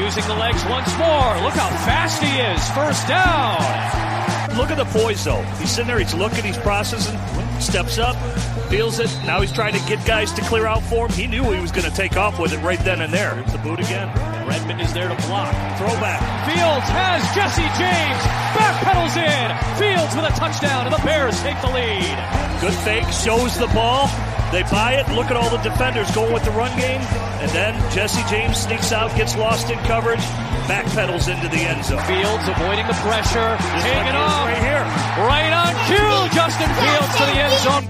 Using the legs once more. Look how fast he is. First down. Look at the poise, though. He's sitting there, he's looking, he's processing, steps up, feels it. Now he's trying to get guys to clear out for him. He knew he was going to take off with it right then and there. Here's the boot again. Redmond is there to block. Throwback. Fields has Jesse James. Backpedals in. Fields with a touchdown, and the Bears take the lead. Good fake, shows the ball. They buy it. Look at all the defenders going with the run game. And then Jesse James sneaks out, gets lost in coverage, backpedals into the end zone. Fields avoiding the pressure, This taking one off. right here. Right on cue. Justin Fields to the end zone.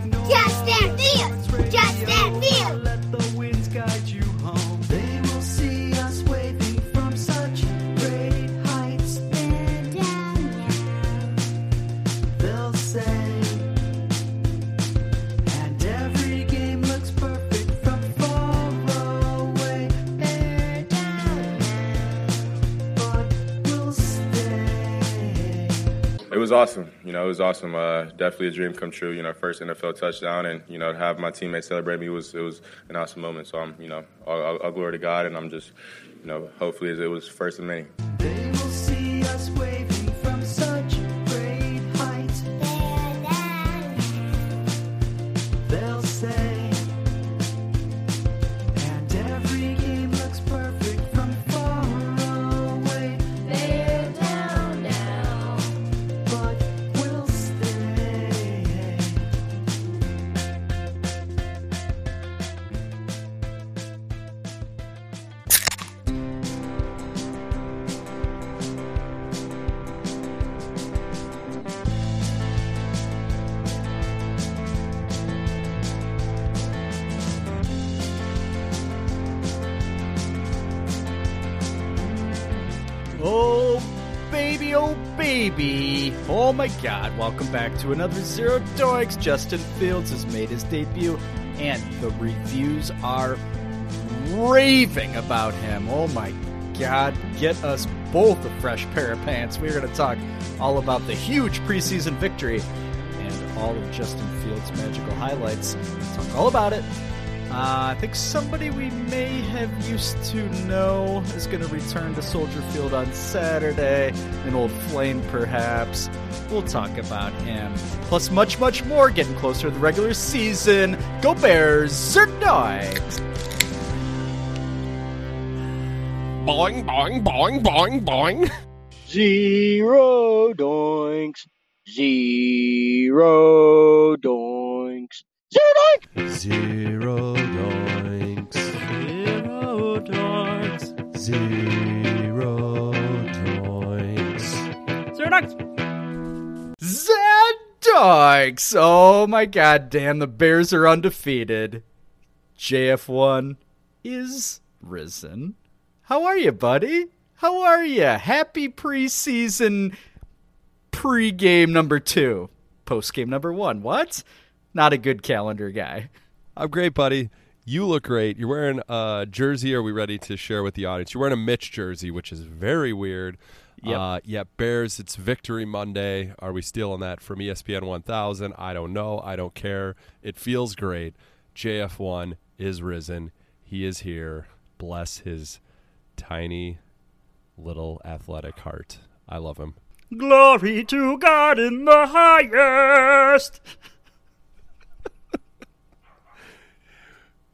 Was awesome. You know, it was awesome. Uh, definitely a dream come true. You know, first NFL touchdown, and you know, to have my teammates celebrate me was it was an awesome moment. So I'm, you know, all, all, all glory to God, and I'm just, you know, hopefully it was first of many. Back to another Zero Doinks. Justin Fields has made his debut, and the reviews are raving about him. Oh, my God. Get us both a fresh pair of pants. We're going to talk all about the huge preseason victory and all of Justin Fields' magical highlights. Talk all about it uh, I think somebody we may have used to know is going to return to Soldier Field on Saturday. An old flame, perhaps. We'll talk about him. Plus, much, much more getting closer to the regular season. Go Bears! Zerdogs! Boing, boing, boing, boing, boing. Zero doinks. Zero doinks. Zero doinks. Zero doinks. Zero dogs. Zero doinks. Zerdogs! Oh my god, damn, the Bears are undefeated. JF1 is risen. How are you, buddy? How are you? Happy preseason pre-game number two. Post-game number one. What? Not a good calendar guy. I'm great, buddy. You look great. You're wearing a jersey. Are we ready to share with the audience? You're wearing a Mitch jersey, which is very weird. Yep. Uh, yeah, Bears. It's Victory Monday. Are we stealing that from ESPN 1000? I don't know. I don't care. It feels great. JF1 is risen. He is here. Bless his tiny little athletic heart. I love him. Glory to God in the highest.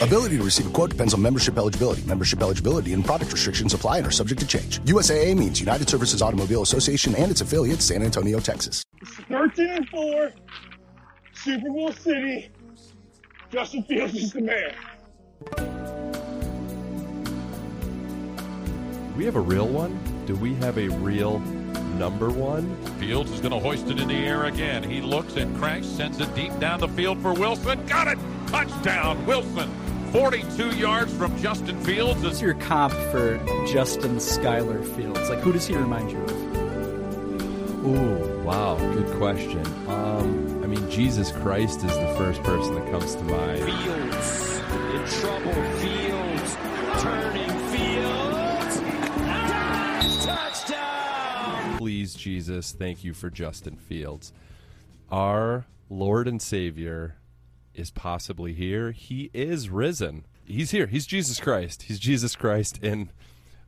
Ability to receive a quote depends on membership eligibility. Membership eligibility and product restrictions apply and are subject to change. USAA means United Services Automobile Association and its affiliates, San Antonio, Texas. 13 and 4. Super Bowl City. Justin Fields is the man. we have a real one? Do we have a real number one? Fields is going to hoist it in the air again. He looks and cranks, sends it deep down the field for Wilson. Got it! Touchdown, Wilson. 42 yards from Justin Fields. What's your comp for Justin Skyler Fields? Like, who does he remind you of? Ooh, wow, good question. Um, I mean, Jesus Christ is the first person that comes to mind. Fields in trouble. Fields turning. Fields. Touchdown. Please, Jesus, thank you for Justin Fields. Our Lord and Savior is possibly here. He is risen. He's here. He's Jesus Christ. He's Jesus Christ in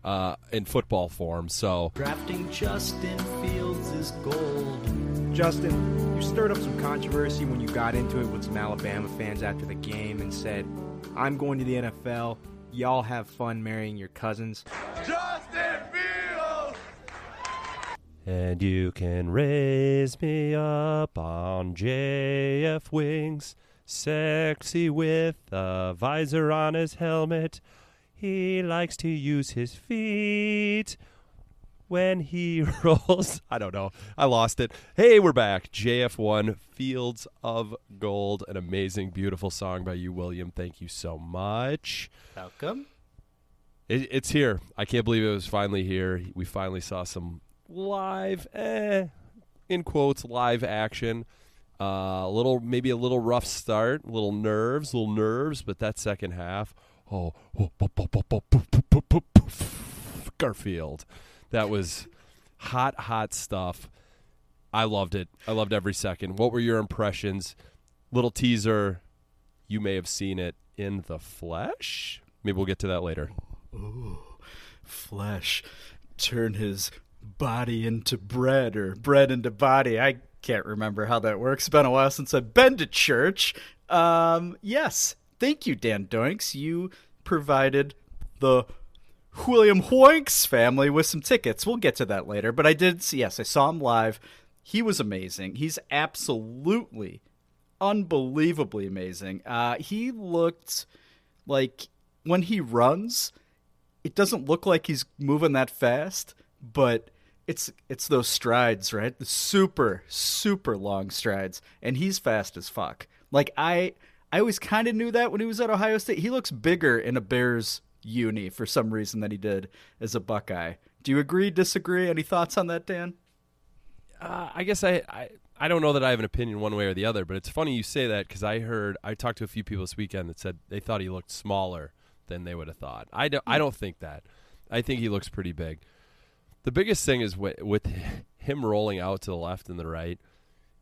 uh, in football form. So Drafting Justin Fields is gold. Justin, you stirred up some controversy when you got into it with some Alabama fans after the game and said, I'm going to the NFL. Y'all have fun marrying your cousins. Justin Fields! And you can raise me up on JF wings, sexy with a visor on his helmet. He likes to use his feet when he rolls. I don't know. I lost it. Hey, we're back. JF1 Fields of Gold, an amazing, beautiful song by you, William. Thank you so much. Welcome. It, it's here. I can't believe it was finally here. We finally saw some live, eh, in quotes, live action. Uh, a little, maybe a little rough start, little nerves, little nerves, but that second half, oh, Garfield, that was hot, hot stuff. I loved it. I loved every second. What were your impressions? Little teaser. You may have seen it in the flesh. Maybe we'll get to that later. Ooh, flesh. Turn his body into bread or bread into body. I can't remember how that works. It's been a while since I've been to church. Um, yes. Thank you, Dan Doinks. You provided the William Doinks family with some tickets. We'll get to that later. But I did see, yes, I saw him live. He was amazing. He's absolutely, unbelievably amazing. Uh, he looked like when he runs, it doesn't look like he's moving that fast, but it's it's those strides, right? The super super long strides, and he's fast as fuck. Like I I always kind of knew that when he was at Ohio State. He looks bigger in a Bears uni for some reason than he did as a Buckeye. Do you agree? Disagree? Any thoughts on that, Dan? Uh, I guess I, I I don't know that I have an opinion one way or the other, but it's funny you say that because I heard I talked to a few people this weekend that said they thought he looked smaller than they would have thought. I don't I don't think that. I think he looks pretty big. The biggest thing is with, with him rolling out to the left and the right.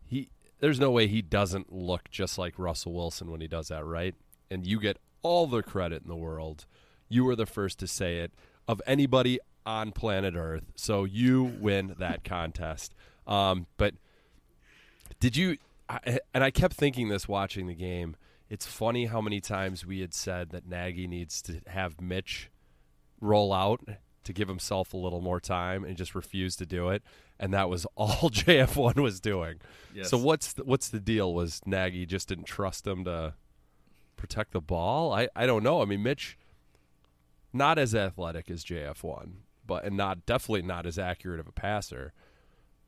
He there's no way he doesn't look just like Russell Wilson when he does that, right? And you get all the credit in the world. You were the first to say it of anybody on planet Earth. So you win that contest. Um, but did you? I, and I kept thinking this watching the game. It's funny how many times we had said that Nagy needs to have Mitch roll out to give himself a little more time and just refused to do it. And that was all JF1 was doing. Yes. So what's the, what's the deal? Was Nagy just didn't trust him to protect the ball? I, I don't know. I mean, Mitch, not as athletic as JF1, but and not definitely not as accurate of a passer.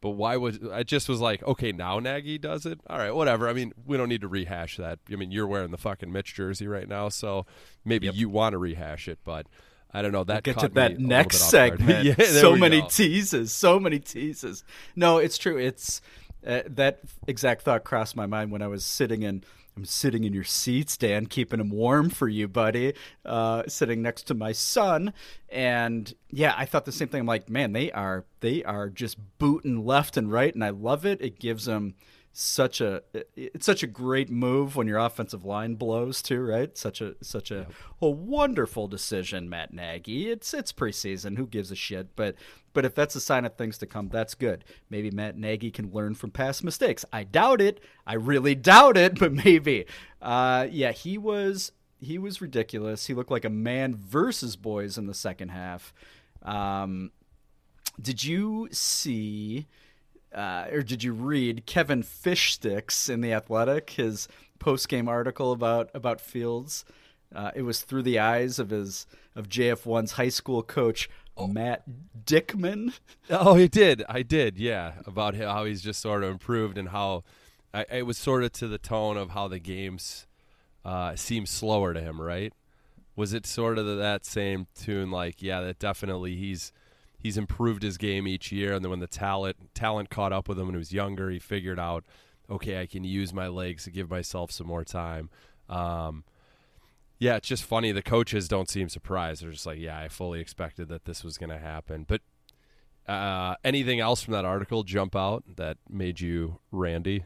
But why was I just was like, okay, now Nagy does it? All right, whatever. I mean, we don't need to rehash that. I mean, you're wearing the fucking Mitch jersey right now, so maybe you want to rehash it, but I don't know. That We'll get to that next bit off guard. segment. yeah, so many go. teases, so many teases. No, it's true. It's uh, that exact thought crossed my mind when I was sitting in. I'm sitting in your seats, Dan, keeping them warm for you, buddy. Uh, sitting next to my son, and yeah, I thought the same thing. I'm like, man, they are they are just booting left and right, and I love it. It gives them such a it's such a great move when your offensive line blows too, right? Such a such a a wonderful decision, Matt Nagy. It's it's preseason, who gives a shit? But but if that's a sign of things to come, that's good. Maybe Matt Nagy can learn from past mistakes. I doubt it. I really doubt it, but maybe. Uh, yeah, he was he was ridiculous. He looked like a man versus boys in the second half. Um, did you see? Uh, or did you read Kevin Fishsticks in the Athletic his post game article about about Fields? Uh, it was through the eyes of his of JF1's high school coach Matt Dickman. Oh, he did. I did. Yeah, about how he's just sort of improved and how I, it was sort of to the tone of how the games uh, seem slower to him, right? Was it sort of that same tune? Like, yeah, that definitely he's he's improved his game each year, and then when the talent talent caught up with him when he was younger, he figured out, okay, I can use my legs to give myself some more time. Um, yeah, it's just funny. The coaches don't seem surprised. They're just like, yeah, I fully expected that this was going to happen. But uh, anything else from that article jump out that made you Randy?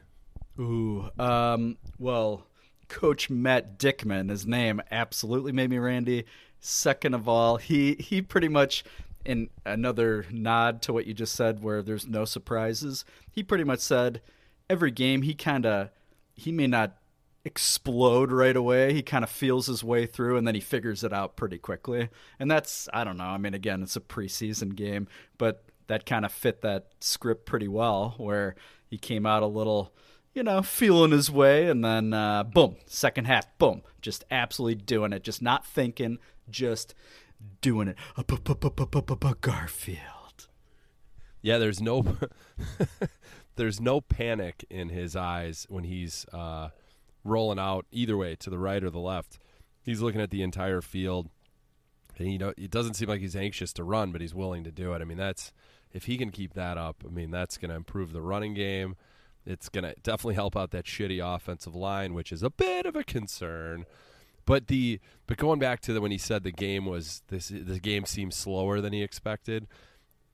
Ooh, um, well, Coach Matt Dickman, his name absolutely made me Randy. Second of all, he he pretty much in another nod to what you just said, where there's no surprises. He pretty much said every game he kind of he may not explode right away. He kind of feels his way through and then he figures it out pretty quickly. And that's I don't know. I mean, again, it's a preseason game, but that kind of fit that script pretty well, where he came out a little you know, feeling his way, and then uh, boom, second half, boom, just absolutely doing it, just not thinking, just doing it. Garfield. Yeah, there's no there's no panic in his eyes when he's uh, rolling out either way to the right or the left. He's looking at the entire field, and you know it doesn't seem like he's anxious to run, but he's willing to do it. I mean, that's if he can keep that up. I mean, that's going to improve the running game. It's going to definitely help out that shitty offensive line, which is a bit of a concern. But the but going back to the, when he said the game was this the game seemed slower than he expected.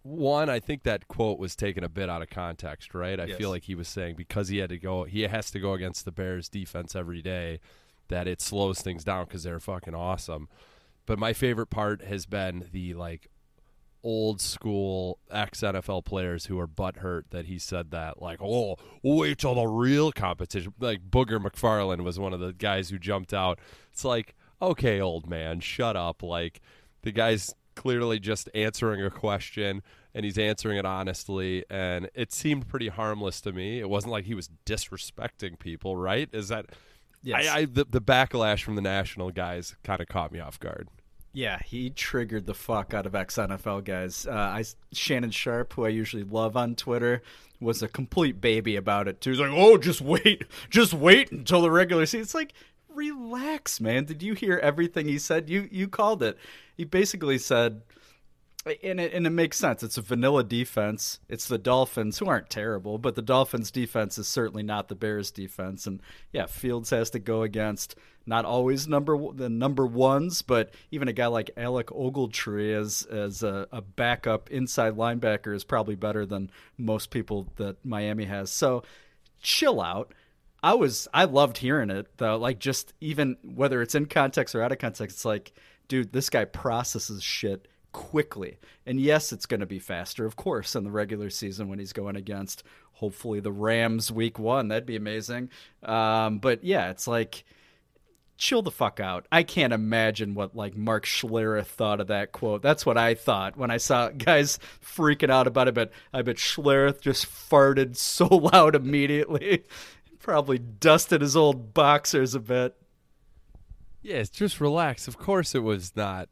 One, I think that quote was taken a bit out of context, right? I Yes. feel like he was saying because he had to go, he has to go against the Bears defense every day, that it slows things down because they're fucking awesome. But my favorite part has been the like old school ex NFL players who are butthurt that he said that. Like, oh, wait till the real competition. Like Booger McFarland was one of the guys who jumped out. It's like, okay, old man, shut up. Like the guy's clearly just answering a question and he's answering it honestly and it seemed pretty harmless to me. It wasn't like he was disrespecting people, right? Is that Yes. I, I the, the backlash from the national guys kind of caught me off guard. Yeah, he triggered the fuck out of ex NFL guys. Uh, I Shannon Sharpe, who I usually love on Twitter, was a complete baby about it too. He's like, "Oh, just wait, just wait until the regular season." It's like, relax, man. Did you hear everything he said? You you called it. He basically said, and it, and it makes sense. It's a vanilla defense. It's the Dolphins, who aren't terrible, but the Dolphins' defense is certainly not the Bears' defense. And yeah, Fields has to go against not always number the number ones, but even a guy like Alec Ogletree as as a, a backup inside linebacker is probably better than most people that Miami has. So chill out. I was I loved hearing it though. Like just even whether it's in context or out of context, it's like, dude, this guy processes shit quickly. And yes, it's going to be faster, of course, in the regular season when he's going against hopefully the Rams week one. That'd be amazing. Um, but yeah, it's like chill the fuck out. I can't imagine what like Mark Schlereth thought of that quote. That's what I thought when I saw guys freaking out about it. But I bet Schlereth just farted so loud immediately, probably dusted his old boxers a bit. Yes, just relax. Of course, it was not.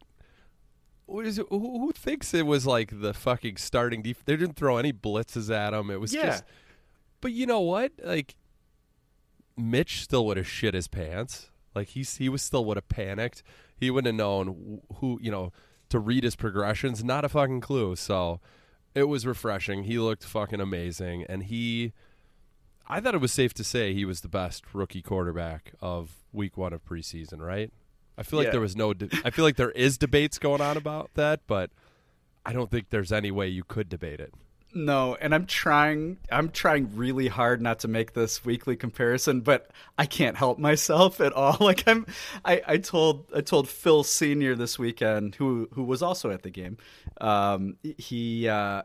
What is it, who, who thinks it was like the fucking starting def- They didn't throw any blitzes at him. It was Yeah. just. But you know what? Like, Mitch still would have shit his pants. Like he's he was still would have panicked. He wouldn't have known who you know to read his progressions. Not a fucking clue. So it was refreshing. He looked fucking amazing, and he. I thought it was safe to say he was the best rookie quarterback of week one of preseason, right? I feel like Yeah. there was no. De- I feel like there is debates going on about that, but I don't think there's any way you could debate it. No, and I'm trying I'm trying really hard not to make this weekly comparison, but I can't help myself at all. Like I'm I, I told I told Phil Senior this weekend, who who was also at the game. Um he uh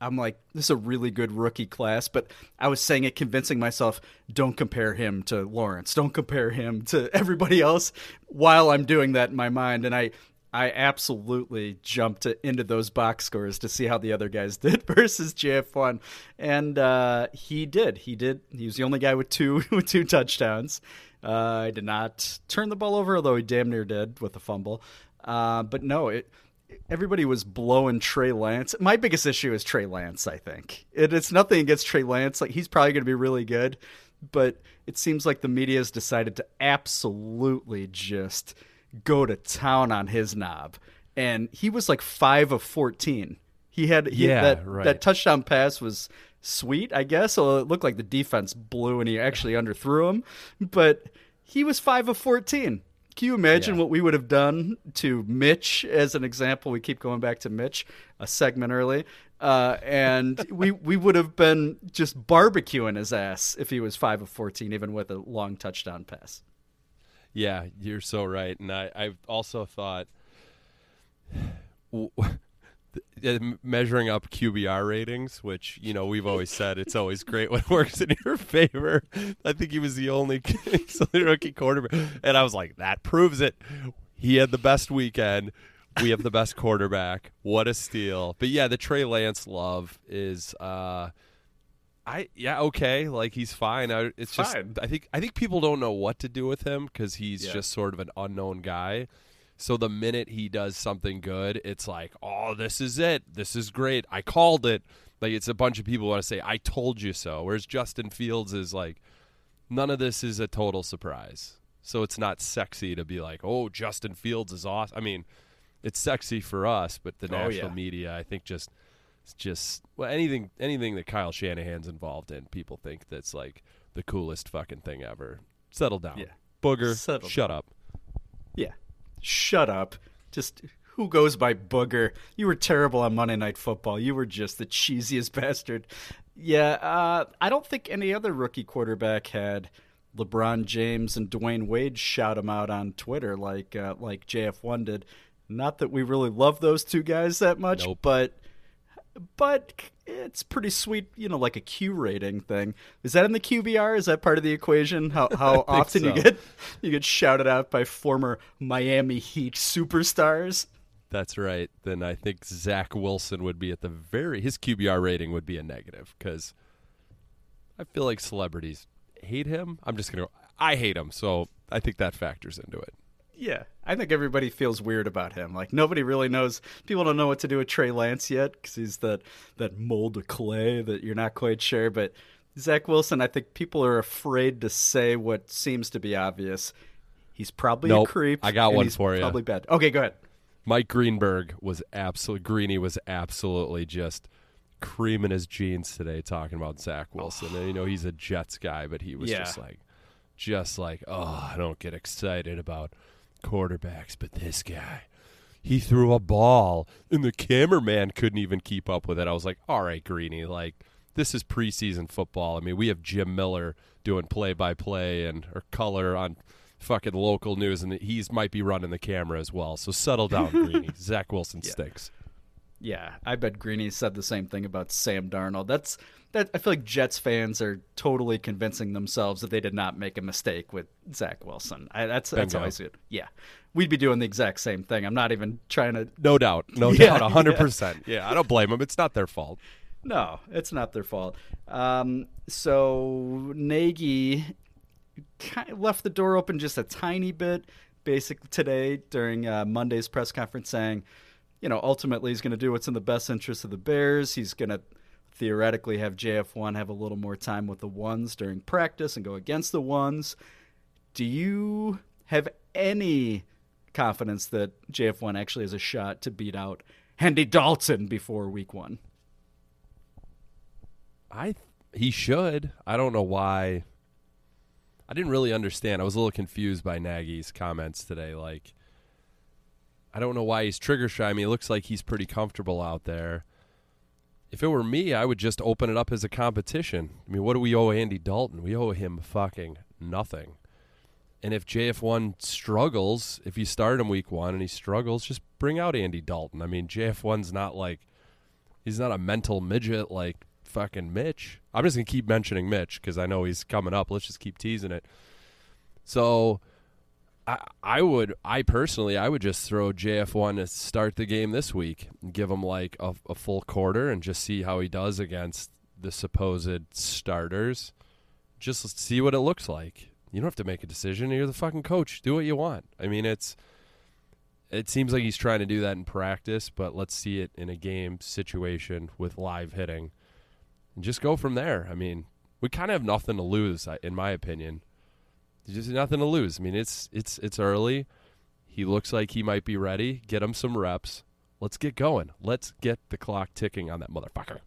I'm like, this is a really good rookie class, but I was saying it, convincing myself, don't compare him to Lawrence, don't compare him to everybody else, while I'm doing that in my mind, and I I absolutely jumped into those box scores to see how the other guys did versus JF1, and uh, he did. He did. He was the only guy with two with two touchdowns. Uh, I did not turn the ball over, although he damn near did with a fumble. Uh, but no, it. Everybody was blowing Trey Lance. My biggest issue is Trey Lance. I think it, it's nothing against Trey Lance. Like he's probably going to be really good, but it seems like the media has decided to absolutely just go to town on his knob, and he was like five of fourteen. He had he, Yeah, that right. that touchdown pass was sweet, I guess. So it looked like the defense blew and he actually underthrew him, but he was five of fourteen. Can you imagine Yeah. what we would have done to Mitch as an example? We keep going back to Mitch, a segment early, uh, and we we would have been just barbecuing his ass if he was five of fourteen, even with a long touchdown pass. Yeah, you're so right. And I, I've also thought measuring up QBR ratings, which, you know, we've always said it's always great when it works in your favor. I think he was the only, rookie quarterback. And I was like, that proves it. He had the best weekend. We have the best quarterback. What a steal. But yeah, the Trey Lance love is uh I yeah okay like he's fine. I, it's just Fine. I think I think people don't know what to do with him because he's Yeah. just sort of an unknown guy. So the minute he does something good, it's like, oh, this is it. This is great. I called it. Like it's a bunch of people want to say, I told you so. Whereas Justin Fields is like, none of this is a total surprise. So it's not sexy to be like, oh, Justin Fields is awesome. I mean, it's sexy for us, but the Oh, national yeah. media, I think, just it's just well anything anything that Kyle Shanahan's involved in, people think that's like the coolest fucking thing ever. Settle down, Yeah. booger. Settle shut up. Yeah. Shut up. Just who goes by Booger? You were terrible on Monday Night Football. You were just the cheesiest bastard. Yeah, uh, I don't think any other rookie quarterback had LeBron James and Dwyane Wade shout him out on Twitter like uh, like JF1 did. Not that we really love those two guys that much, Nope. but but it's pretty sweet, you know, like a Q rating thing. Is that in the QBR? Is that part of the equation? How how often you get you get shouted out by former Miami Heat superstars? That's right. Then I think Zach Wilson would be at the very his QBR rating would be a negative because I feel like celebrities hate him. I'm just gonna I hate him, so I think that factors into it. Yeah, I think everybody feels weird about him. Like nobody really knows. People don't know what to do with Trey Lance yet because he's that that mold of clay that you're not quite sure. But Zach Wilson, I think people are afraid to say what seems to be obvious. He's probably Nope. a creep. I got and one he's for you. Probably bad. Okay, go ahead. Mike Greenberg was absolutely Greeny was absolutely just creaming his jeans today talking about Zach Wilson. And you know he's a Jets guy, but he was Yeah. just like just like, oh, I don't get excited about quarterbacks, but this guy. He threw a ball and the cameraman couldn't even keep up with it. I was like, all right, Greeny, like this is preseason football. I mean, we have Jim Miller doing play by play and or color on fucking local news, and he's might be running the camera as well. So settle down, Greeny. Zach Wilson stinks. Yeah, I bet Greeny said the same thing about Sam Darnold. That's that. I feel like Jets fans are totally convincing themselves that they did not make a mistake with Zach Wilson. I, that's that's how I see it. Yeah, we'd be doing the exact same thing. I'm not even trying to. No doubt, no Yeah, doubt, hundred yeah. percent. Yeah, I don't blame him. It's not their fault. No, it's not their fault. Um, so Nagy kind of left the door open just a tiny bit, basically today during uh, Monday's press conference, saying, you know, ultimately he's going to do what's in the best interest of the Bears. He's going to theoretically have JF1 have a little more time with the ones during practice and go against the ones. Do you have any confidence that JF1 actually has a shot to beat out Andy Dalton before week one? I he should. I don't know why. I didn't really understand. I was a little confused by Nagy's comments today. Like, I don't know why he's trigger shy. I mean, it looks like he's pretty comfortable out there. If it were me, I would just open it up as a competition. I mean, what do we owe Andy Dalton? We owe him fucking nothing. And if JF1 struggles, if you start him week one and he struggles, just bring out Andy Dalton. I mean, JF1's not like he's not a mental midget like fucking Mitch. I'm just gonna keep mentioning Mitch because I know he's coming up. Let's just keep teasing it. So, I would I personally I would just throw JF1 to start the game this week and give him like a, a full quarter and just see how he does against the supposed starters. Just see what it looks like. You don't have to make a decision. You're the fucking coach. Do what you want. I mean, it's it seems like he's trying to do that in practice, but let's see it in a game situation with live hitting and just go from there. I mean, we kind of have nothing to lose, in my opinion. Just nothing to lose. I mean, it's it's it's early. He looks like he might be ready. Get him some reps. Let's get going. Let's get the clock ticking on that motherfucker.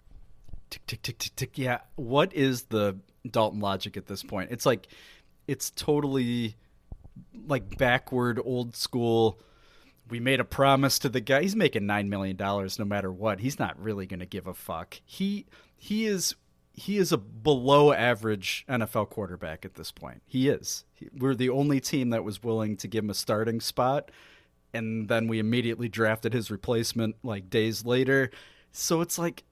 Tick tick tick tick tick. Yeah. What is the Dalton logic at this point? It's like it's totally like backward old school. We made a promise to the guy. He's making nine million dollars no matter what. He's not really going to give a fuck. He he is he is a below average NFL quarterback at this point. He is. We're the only team that was willing to give him a starting spot, and then we immediately drafted his replacement like days later. So it's like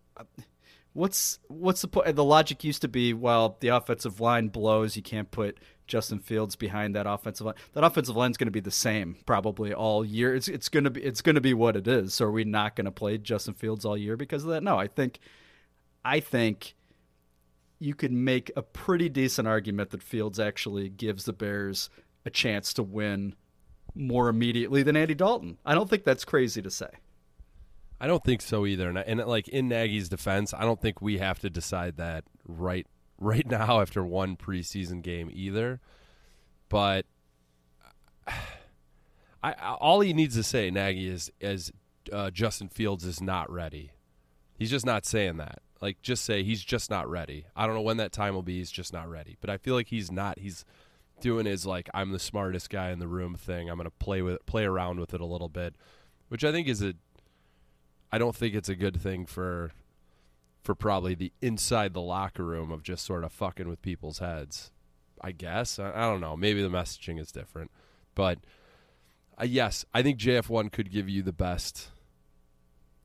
what's what's the point? The logic used to be, well, the offensive line blows, you can't put Justin Fields behind that offensive line. That offensive line's going to be the same probably all year. It's it's going to be it's going to be what it is. So are we not going to play Justin Fields all year because of that? No, I think I think you could make a pretty decent argument that Fields actually gives the Bears a chance to win more immediately than Andy Dalton. I don't think that's crazy to say. I don't think so either. And, and like in Nagy's defense, I don't think we have to decide that right right now after one preseason game either. But I, all he needs to say Nagy is is uh, Justin Fields is not ready. He's just not saying that. Like just say he's just not ready. I don't know when that time will be. He's just not ready. But I feel like he's not. He's doing his like I'm the smartest guy in the room thing. I'm going to play with play around with it a little bit, which I think is a I don't think it's a good thing for for probably the inside the locker room of just sort of fucking with people's heads. I guess I, I don't know. Maybe the messaging is different, but uh, yes, I think JF1 could give you the best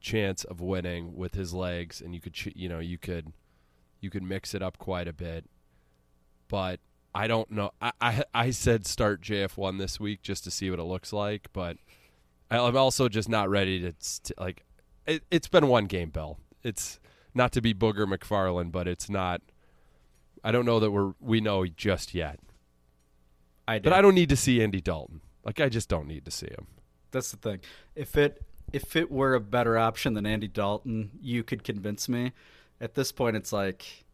chance of winning with his legs, and you could you know you could you could mix it up quite a bit, but. I don't know. I, I I said start JF1 this week just to see what it looks like, but I'm also just not ready to, to like. It, it's been one game, Bill. It's not to be Booger McFarland, but it's not. I don't know that we're we know just yet. I But I don't need to see Andy Dalton. Like I just don't need to see him. That's the thing. If it if it were a better option than Andy Dalton, you could convince me. At this point, it's like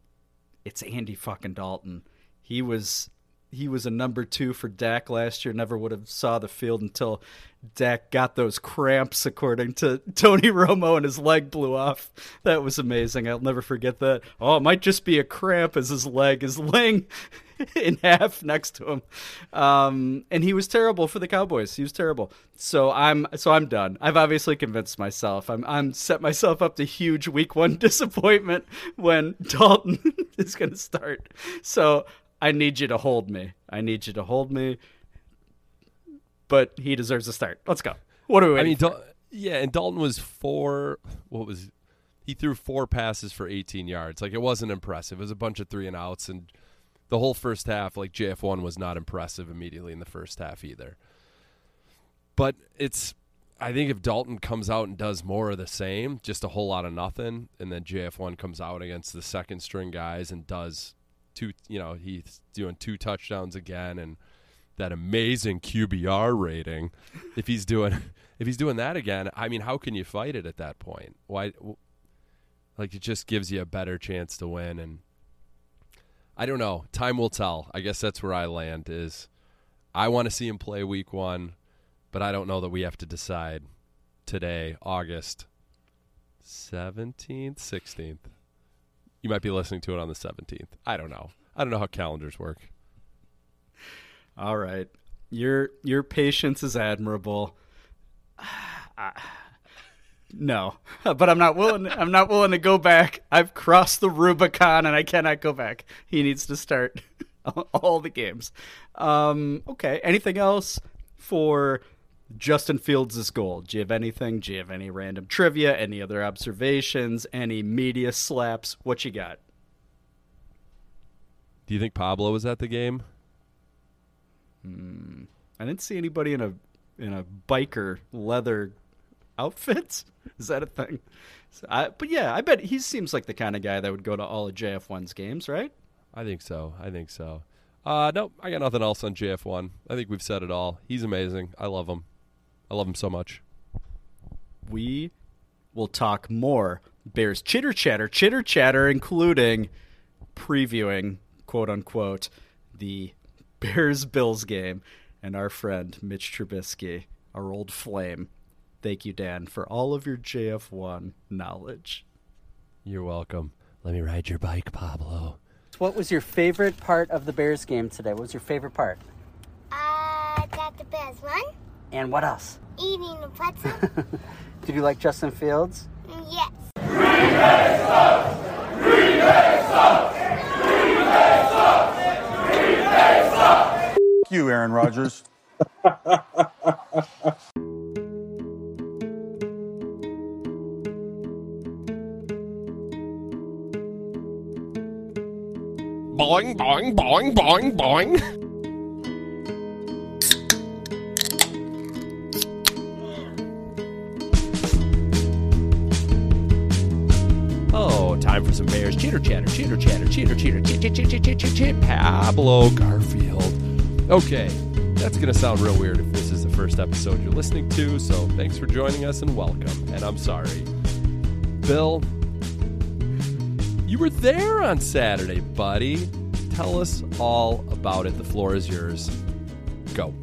it's Andy fucking Dalton. He was he was a number two for Dak last year. Never would have saw the field until Dak got those cramps, according to Tony Romo, and his leg blew off. That was amazing. I'll never forget that. Oh, it might just be a cramp as his leg is laying in half next to him. Um, and he was terrible for the Cowboys. He was terrible. So I'm so I'm done. I've obviously convinced myself. I'm I'm set myself up to huge week one disappointment when Dalton is going to start. So I need you to hold me. I need you to hold me. But he deserves a start. Let's go. What are we I mean? Dal- yeah, and Dalton was four. What was he threw four passes for 18 yards? Like it wasn't impressive. It was a bunch of three and outs, and the whole first half, like JF1 was not impressive immediately in the first half either. But it's, I think if Dalton comes out and does more of the same, just a whole lot of nothing, and then JF1 comes out against the second string guys and does two, you know, he's doing two touchdowns again and that amazing QBR rating. If he's doing, if he's doing that again, I mean, how can you fight it at that point? Why? Like it just gives you a better chance to win, and I don't know. Time will tell. I guess that's where I land. Is I want to see him play Week One, but I don't know that we have to decide today, August seventeenth, sixteenth. You might be listening to it on the seventeenth. I don't know. I don't know how calendars work. All right. Your your patience is admirable. No, but I'm not willing. I'm not willing to go back. I've crossed the Rubicon, and I cannot go back. He needs to start all the games. Um, okay. Anything else for Justin Fields' goal? Do you have anything? Do you have any random trivia? Any other observations? Any media slaps? What you got? Do you think Pablo was at the game? Hmm. I didn't see anybody in a in a biker leather outfit. Is that a thing? So I, but yeah, I bet he seems like the kind of guy that would go to all of JF1's games, right? I think so. I think so. Uh, nope, I got nothing else on JF1. I think we've said it all. He's amazing. I love him. I love him so much. We will talk more Bears chitter chatter, chitter chatter, including previewing quote unquote the Bears Bills game and our friend Mitch Trubisky our old flame. Thank you, Dan, for all of your JF1 knowledge. You're welcome. Let me ride your bike, Pablo. What was your favorite part of the Bears game today? What was your favorite part? Uh, that the Bears won. And what else? Eating the pretzel. Did you like Justin Fields? yes. you, Aaron Rodgers. Boing, boing, boing, boing, boing. Bears chitter chatter, chitter chatter, chitter cheater, chit chit chit chit chit chit chit. Pablo Garfield. Okay, that's gonna sound real weird if this is the first episode you're listening to. So thanks for joining us and welcome. And I'm sorry, Bill. You were there on Saturday, buddy. Tell us all about it. The floor is yours. Go.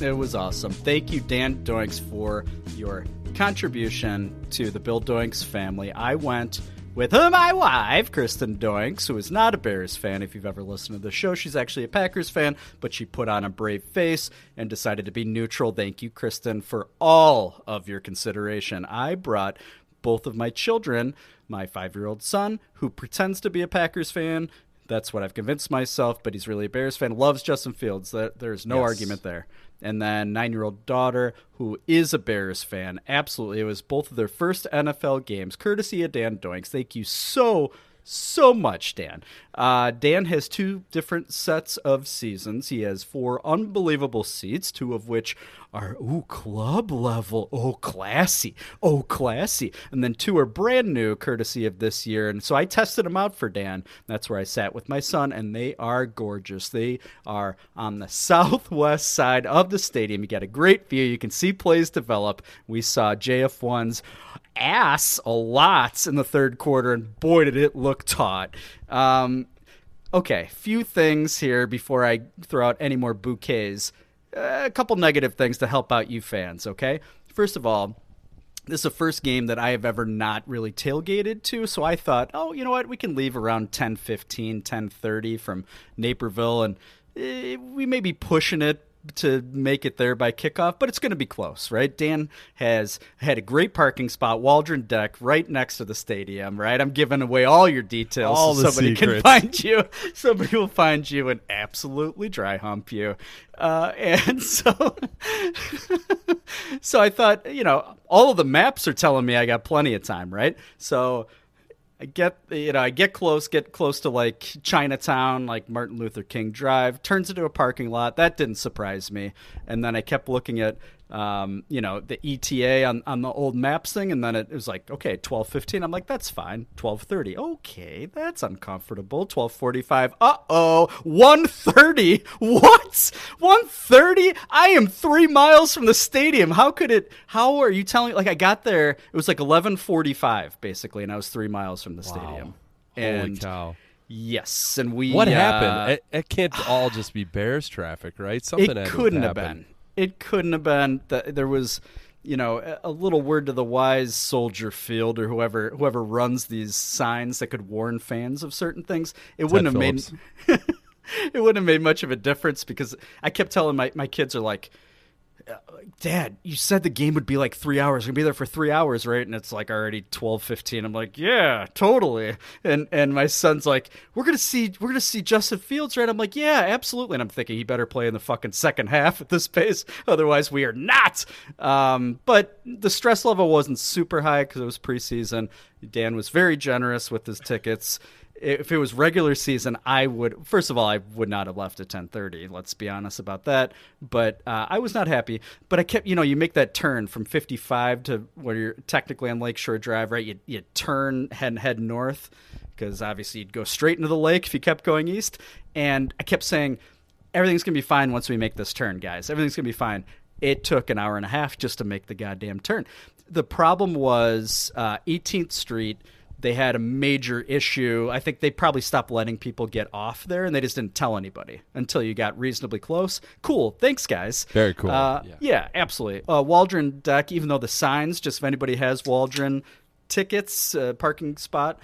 It was awesome. Thank you, Dan Doinks, for your contribution to the Bill Doinks family. I went with my wife, Kristen Doinks, who is not a Bears fan. If you've ever listened to the show, she's actually a Packers fan, but she put on a brave face and decided to be neutral. Thank you, Kristen, for all of your consideration. I brought both of my children, my five year old son, who pretends to be a Packers fan. That's what I've convinced myself, but he's really a Bears fan. Loves Justin Fields. There- There's no Yes. argument there. And then nine year old daughter, who is a Bears fan. Absolutely. It was both of their first NFL games, courtesy of Dan Doinks. Thank you so, so much, Dan. Uh, Dan has two different sets of seasons. He has four unbelievable seats, two of which are, ooh, club level. Oh, classy. Oh, classy. And then two are brand new, courtesy of this year. And so I tested them out for Dan. That's where I sat with my son, and they are gorgeous. They are on the southwest side of the stadium. You got a great view. You can see plays develop. We saw JF1's ass a lot in the third quarter, and boy, did it look taut. Um, okay, few things here before I throw out any more bouquets. Uh, a couple negative things to help out you fans, okay? First of all, this is the first game that I have ever not really tailgated to, so I thought, oh, you know what, we can leave around 10:15, 10:30 from Naperville, and eh, we may be pushing it to make it there by kickoff, but it's going to be close, right? Dan has had a great parking spot, Waldron Deck, right next to the stadium, right? I'm giving away all your details, All so somebody secrets. can find you. Somebody will find you and absolutely dry hump you. Uh, and so, so I thought, you know, all of the maps are telling me I got plenty of time, right? So I get, you know, I get close, get close to like Chinatown, like Martin Luther King Drive, turns into a parking lot. That didn't surprise me. And then I kept looking at, um, you know, the ETA on, on the old maps thing, and then it was like, okay, twelve fifteen. I'm like, that's fine. Twelve thirty. Okay, that's uncomfortable. Twelve forty five. Uh oh. One thirty. What? One thirty? I am three miles from the stadium. How could it? How are you telling? Like I got there. It was like eleven forty five basically, and I was three miles from the stadium. Holy And cow. yes, and we. What uh, happened? It, it can't all just be Bears traffic, right? Something it couldn't have happened. been. It couldn't have been. that There was, you know, a- little word to the wise, Soldier Field, or whoever whoever runs these signs that could warn fans of certain things. It Ted wouldn't have made. It wouldn't have made much of a difference because I kept telling my my kids are like. "Uh, Dad, you said the game would be like three hours. Gonna be there for three hours, right? And it's like already twelve fifteen. I'm like, yeah, totally. And and my son's like, we're gonna see we're gonna see Justin Fields, right? I'm like, yeah, absolutely. And I'm thinking he better play in the fucking second half at this pace, otherwise we are not. Um, but the stress level wasn't super high because it was preseason. Dan was very generous with his tickets if it was regular season, I would. First of all, I would not have left at ten thirty. Let's be honest about that. But uh, I was not happy. But I kept, you know, you make that turn from fifty five to where you're technically on Lakeshore Drive, right? You you turn head head north because obviously you'd go straight into the lake if you kept going east. And I kept saying, everything's gonna be fine once we make this turn, guys. Everything's gonna be fine. It took an hour and a half just to make the goddamn turn. The problem was uh, 18th Street they had a major issue. I think they probably stopped letting people get off there, and they just didn't tell anybody until you got reasonably close. Cool, thanks, guys. Very cool. Uh, Yeah. yeah. absolutely. Uh, Waldron deck, even though the signs, just if anybody has Waldron tickets, uh, parking spot,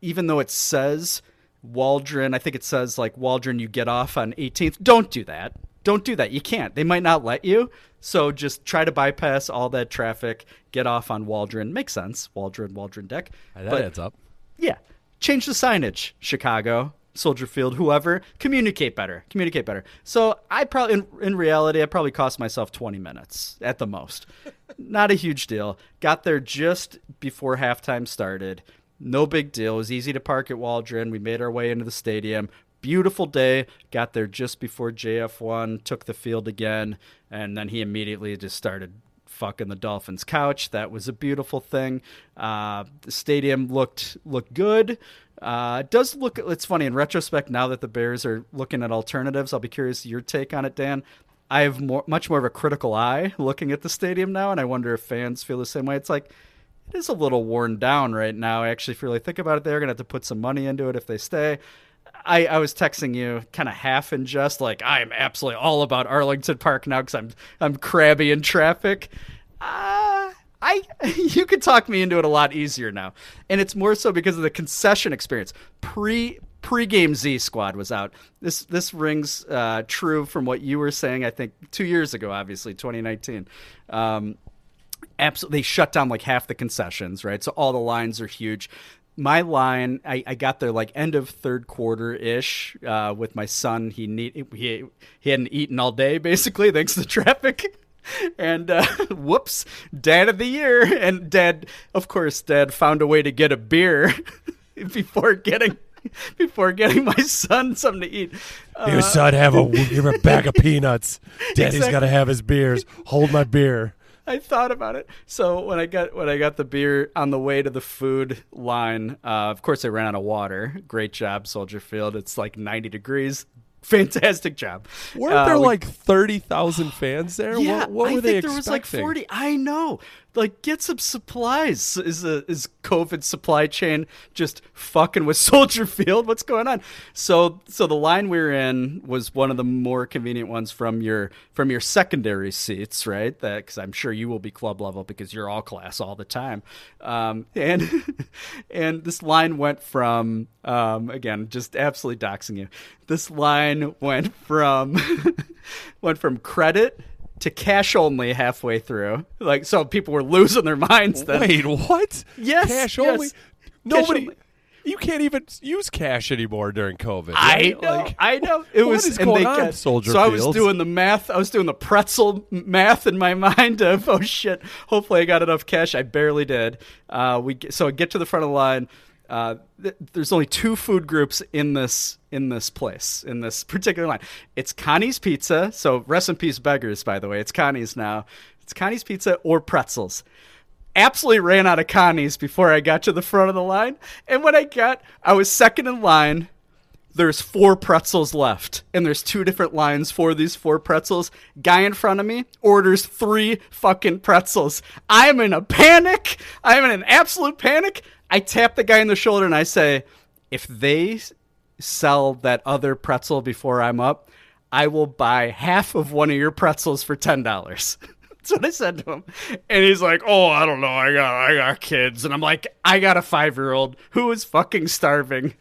even though it says Waldron, I think it says like Waldron, you get off on 18th. Don't do that. Don't do that. You can't. They might not let you. So just try to bypass all that traffic. Get off on Waldron. Makes sense. Waldron, Waldron deck. That But- adds up. yeah. Change the signage, Chicago, Soldier Field, whoever. Communicate better. Communicate better. So I probably, in, in reality, I probably cost myself 20 minutes at the most. Not a huge deal. Got there just before halftime started. No big deal. It was easy to park at Waldron. We made our way into the stadium. Beautiful day. Got there just before JF1 took the field again. And then he immediately just started fucking the Dolphins couch. That was a beautiful thing. Uh, the stadium looked looked good. Uh, it does look. It's funny in retrospect now that the Bears are looking at alternatives. I'll be curious your take on it, Dan. I have more, much more of a critical eye looking at the stadium now, and I wonder if fans feel the same way. It's like it is a little worn down right now. Actually, if you really think about it, they're going to have to put some money into it if they stay. I, I was texting you kind of half in jest, like I'm absolutely all about Arlington Park now because I'm I'm crabby in traffic. Uh, I you could talk me into it a lot easier now, and it's more so because of the concession experience. Pre pre-game Z Squad was out. This this rings uh, true from what you were saying. I think two years ago, obviously 2019. Um, absolutely they shut down like half the concessions right so all the lines are huge my line i, I got there like end of third quarter ish uh, with my son he need he, he hadn't eaten all day basically thanks to traffic and uh, whoops dad of the year and dad of course dad found a way to get a beer before getting before getting my son something to eat Your Uh, son have a give a bag of peanuts. Daddy's Exactly. got to have his beers. Hold my beer. I thought about it. So when I got when I got the beer on the way to the food line, uh, of course I ran out of water. Great job, Soldier Field. It's like 90 degrees. Fantastic job. Weren't Uh, there we- like thirty thousand fans there? yeah, what, what I were think they there was like 40. I know. Like get some supplies. Is is COVID supply chain just fucking with Soldier Field? What's going on? So so the line we were in was one of the more convenient ones from your from your secondary seats, right? That cuz I'm sure you will be club level because you're all class all the time. Um, and and this line went from um, again just absolutely doxing you. This line went from went from credit to cash only halfway through. Like so people were losing their minds then. Wait, what? Yes. Cash yes. only. Cash Nobody. only. You can't even use cash anymore during COVID. I know, Like, I know. It what was is and going they on, got- Soldier So I was doing the math. I was doing the pretzel math in my mind of oh shit. Hopefully I got enough cash. I barely did. Uh, we so I get to the front of the line. Uh, th- there's only two food groups in this in this place in this particular line. It's Connie's Pizza. So rest in peace, beggars. By the way, it's Connie's now. It's Connie's Pizza or pretzels absolutely ran out of Connie's before I got to the front of the line. And when I got, I was second in line. There's four pretzels left, and there's two different lines for these four pretzels. Guy in front of me orders three fucking pretzels. I'm in a panic. I'm in an absolute panic. I tap the guy in the shoulder and I say, if they sell that other pretzel before I'm up, I will buy half of one of your pretzels for ten dollars. That's what I said to him. And he's like, "Oh, I don't know. I got I got kids." And I'm like, "I got a 5-year-old who is fucking starving.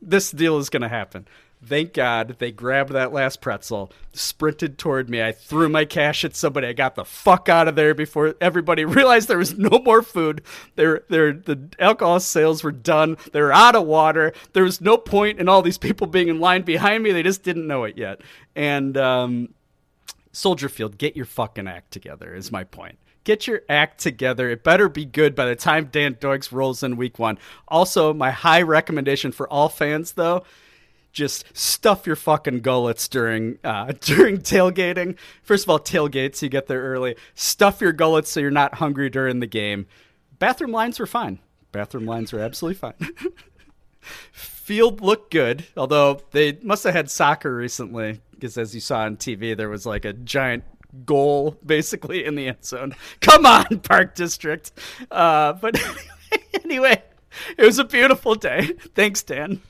This deal is to happen." Thank God they grabbed that last pretzel, sprinted toward me. I threw my cash at somebody. I got the fuck out of there before everybody realized there was no more food. Their their the alcohol sales were done. They were out of water. There was no point in all these people being in line behind me. They just didn't know it yet. And um, Soldier Field, get your fucking act together, is my point. Get your act together. It better be good by the time Dan Doigs rolls in week one. Also, my high recommendation for all fans, though, just stuff your fucking gullets during uh, during tailgating. First of all, tailgates, you get there early. Stuff your gullets so you're not hungry during the game. Bathroom lines were fine. Bathroom lines were absolutely fine. Field looked good, although they must have had soccer recently, because as you saw on TV, there was like a giant goal basically in the end zone. Come on, Park District. Uh, but anyway, it was a beautiful day. Thanks, Dan.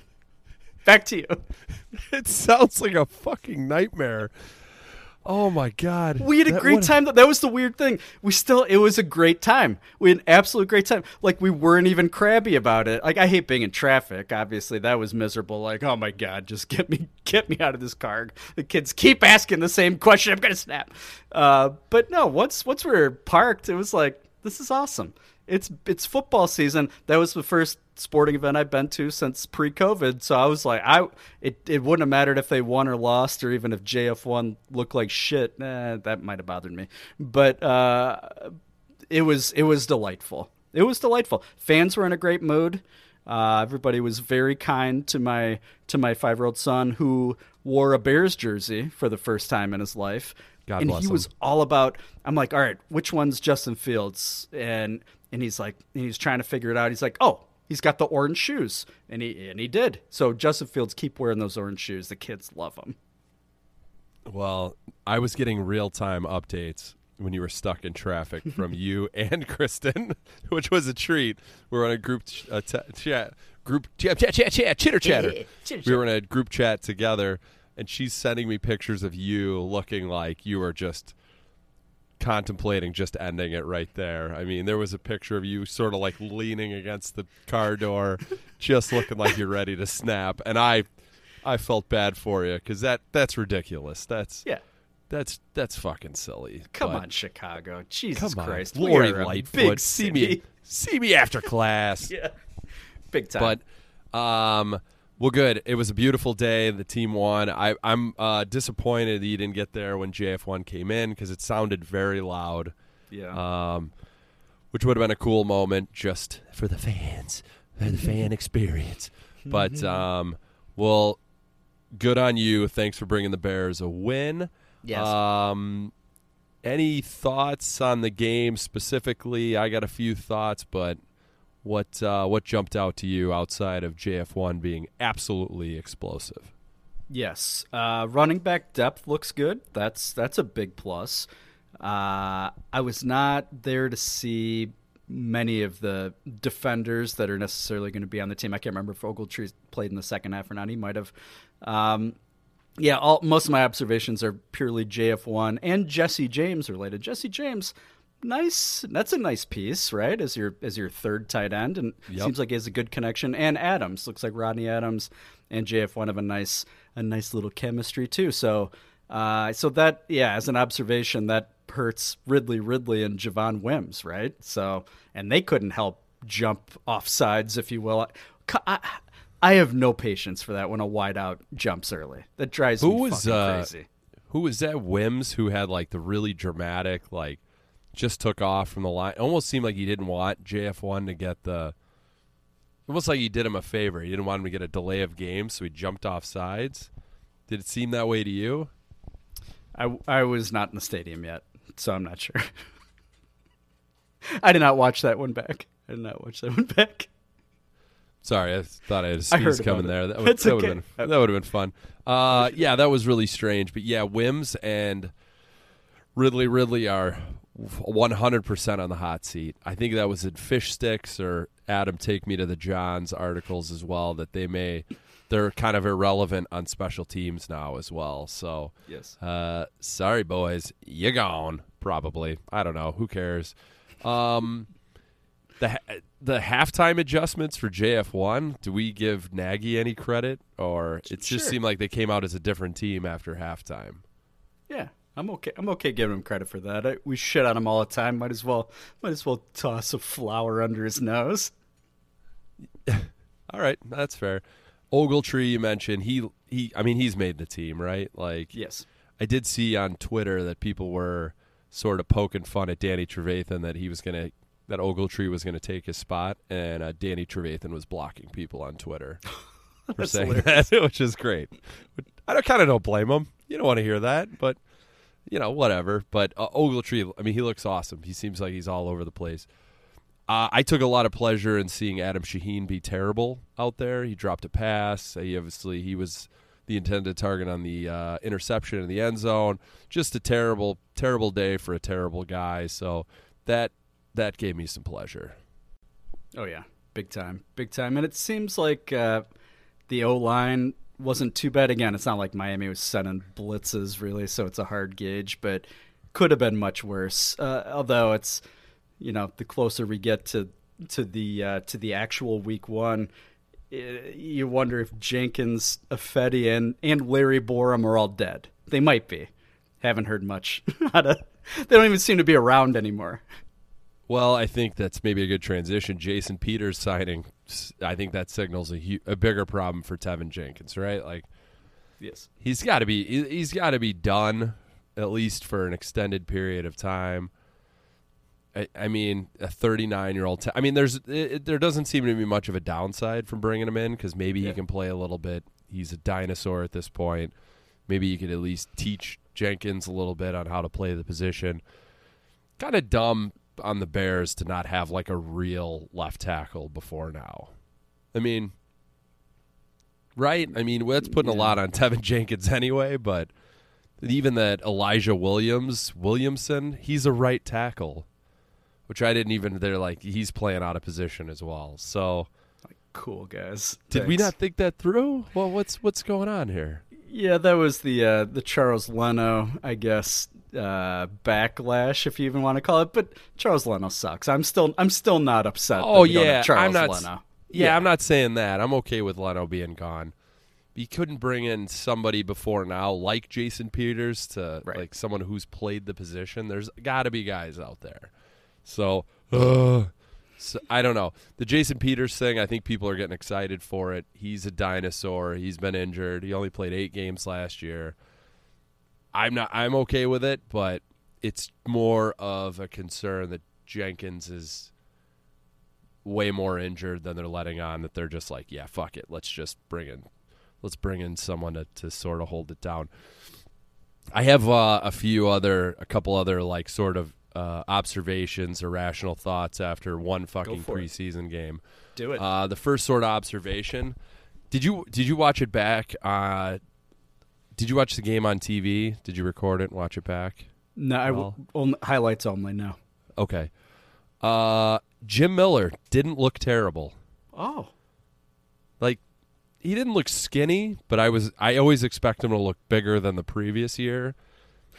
Back to you. It sounds like a fucking nightmare. Oh my god. We had a That- great time. That was the weird thing. We still, it was a great time. We had an absolute great time. Like we weren't even crabby about it. Like I hate being in traffic. Obviously, that was miserable. Like oh my god, just get me, get me out of this car. The kids keep asking the same question. I'm gonna snap. Uh, but no, once once we were parked, it was like this is awesome. It's it's football season. That was the first sporting event I've been to since pre-COVID. So I was like, I it, it wouldn't have mattered if they won or lost, or even if JF one looked like shit. Eh, that might have bothered me. But uh, it was it was delightful. It was delightful. Fans were in a great mood. Uh, everybody was very kind to my to my five year old son who wore a Bears jersey for the first time in his life. God and bless he him. was all about. I'm like, all right, which one's Justin Fields? And and he's like, and he's trying to figure it out. He's like, oh, he's got the orange shoes, and he and he did. So Justin Fields, keep wearing those orange shoes. The kids love them. Well, I was getting real time updates when you were stuck in traffic from you and Kristen, which was a treat. We were on a group ch- uh, t- chat, group chat, chat, chat, chat, chitter chatter. We were in a group chat together, and she's sending me pictures of you looking like you are just contemplating just ending it right there. I mean, there was a picture of you sort of like leaning against the car door, just looking like you're ready to snap, and I. I felt bad for you because that that's ridiculous. That's Yeah. that's that's fucking silly. Come But on, Chicago. Jesus come Christ. on, We Lori Lightfoot. big see me, see me after class. yeah, big time. But um, well, good. It was a beautiful day. The team won. I, I'm uh, disappointed that you didn't get there when JF1 came in because it sounded very loud. Yeah. Um, which would have been a cool moment just for the fans, for the fan experience. But um, well, good on you. Thanks for bringing the Bears a win. Yes. Um, any thoughts on the game specifically? I got a few thoughts, but what uh, what jumped out to you outside of JF1 being absolutely explosive? Yes, uh, running back depth looks good. That's that's a big plus. Uh, I was not there to see many of the defenders that are necessarily going to be on the team. I can't remember if Ogletree played in the second half or not. He might have. Um, yeah, all, most of my observations are purely JF1 and Jesse James related. Jesse James, nice. That's a nice piece, right? As your as your third tight end, and Yep. seems like he has a good connection. And Adams looks like Rodney Adams and JF1 have a nice a nice little chemistry too. So, uh, so that yeah, as an observation, that hurts Riley Ridley and Javon Wims, right? So, and they couldn't help jump off sides, if you will. I, I have no patience for that when a wideout jumps early. That drives Who me was fucking uh, crazy. who was that? Wims who had like the really dramatic like just took off from the line. Almost seemed like he didn't want JF1 to get the. Almost like he did him a favor. He didn't want him to get a delay of game, so he jumped off sides. Did it seem that way to you? I, I was not in the stadium yet, so I'm not sure. I did not watch that one back. I did not watch that one back. Sorry, I thought I had a sneeze coming there. That would, It's that would have been that would have been fun. Uh, yeah, that was really strange. But yeah, Wims and Riley Ridley are 100% on the hot seat. I think that was in Fish Sticks or Adam Take Me to the Johns articles as well that they may they're kind of irrelevant on special teams now as well. So Yes. uh, sorry boys, you gone probably. I don't know. Who cares? Um, the the halftime adjustments for JF1. Do we give Nagy any credit, or it just Sure. seemed like they came out as a different team after halftime? Yeah, I'm okay. I'm okay giving him credit for that. I, we shit on him all the time. Might as well, might as well toss a flower under his nose. All right, that's fair. Ogletree, you mentioned he he. I mean, he's made the team, right? Like, Yes. I did see on Twitter that people were sort of poking fun at Danny Trevathan that he was gonna that Ogletree was gonna take his spot, and uh, Danny Trevathan was blocking people on Twitter for saying hilarious. that, which is great. I kind of don't blame him. You don't want to hear that, but you know, whatever. But uh, Ogletree, I mean, he looks awesome. He seems like he's all over the place. Uh, I took a lot of pleasure in seeing Adam Shaheen be terrible out there. He dropped a pass. He obviously he was the intended target on the uh, interception in the end zone. Just a terrible, terrible day for a terrible guy. So that that gave me some pleasure. Oh yeah, big time, big time. And it seems like uh, the O line wasn't too bad. Again, it's not like Miami was sending blitzes really, so it's a hard gauge, but could have been much worse. Uh, although it's you know the closer we get to to the uh, to the actual week one, eh, you wonder if Jenkins, Affetti, and and Larry Borom are all dead. They might be. Haven't heard much. They don't even seem to be around anymore. Well, I think that's maybe a good transition. Jason Peters signing, I think that signals a, hu- a bigger problem for Teven Jenkins, right? Like, yes, he's got to be he- he's got to be done at least for an extended period of time. I, I mean, a 39 year old. Te- I mean, there's it, there doesn't seem to be much of a downside from bringing him in because maybe he can play a little bit. He's a dinosaur at this point. Maybe you could at least teach Jenkins a little bit on how to play the position. Kind of dumb on the Bears to not have like a real left tackle before now. I mean, right? I mean, that's putting a lot on Teven Jenkins anyway, but even that Elijah Williams, Williamson, he's a right tackle, which I didn't even, they're like, he's playing out of position as well. So, cool guys. did we not think that through? Well, what's what's going on here? Yeah, that was the uh, the Charles Leno, I guess, uh, backlash, if you even want to call it. But Charles Leno sucks. I'm still I'm still not upset. that Oh we don't have yeah, Charles I'm not. Leno. Yeah, I'm not saying that. I'm okay with Leno being gone. You couldn't bring in somebody before now like Jason Peters to like someone who's played the position. There's got to be guys out there. So, uh, so I don't know. The Jason Peters thing, I think people are getting excited for it. He's a dinosaur. He's been injured. He only played 8 games last year. I'm not I'm okay with it, but it's more of a concern that Jenkins is way more injured than they're letting on that they're just like, yeah, fuck it. Let's just bring in let's bring in someone to, to sort of hold it down. I have uh, a few other a couple other like sort of uh, observations or rational thoughts after one fucking for it. preseason game. Do it. Uh, the first sort of observation. Did you did you watch it back? Did you watch the game on TV? Did you record it and watch it back? No, I w- only, highlights only. No. Okay. Uh, Jim Miller didn't look terrible. Oh. Like he didn't look skinny, but I was I always expect him to look bigger than the previous year.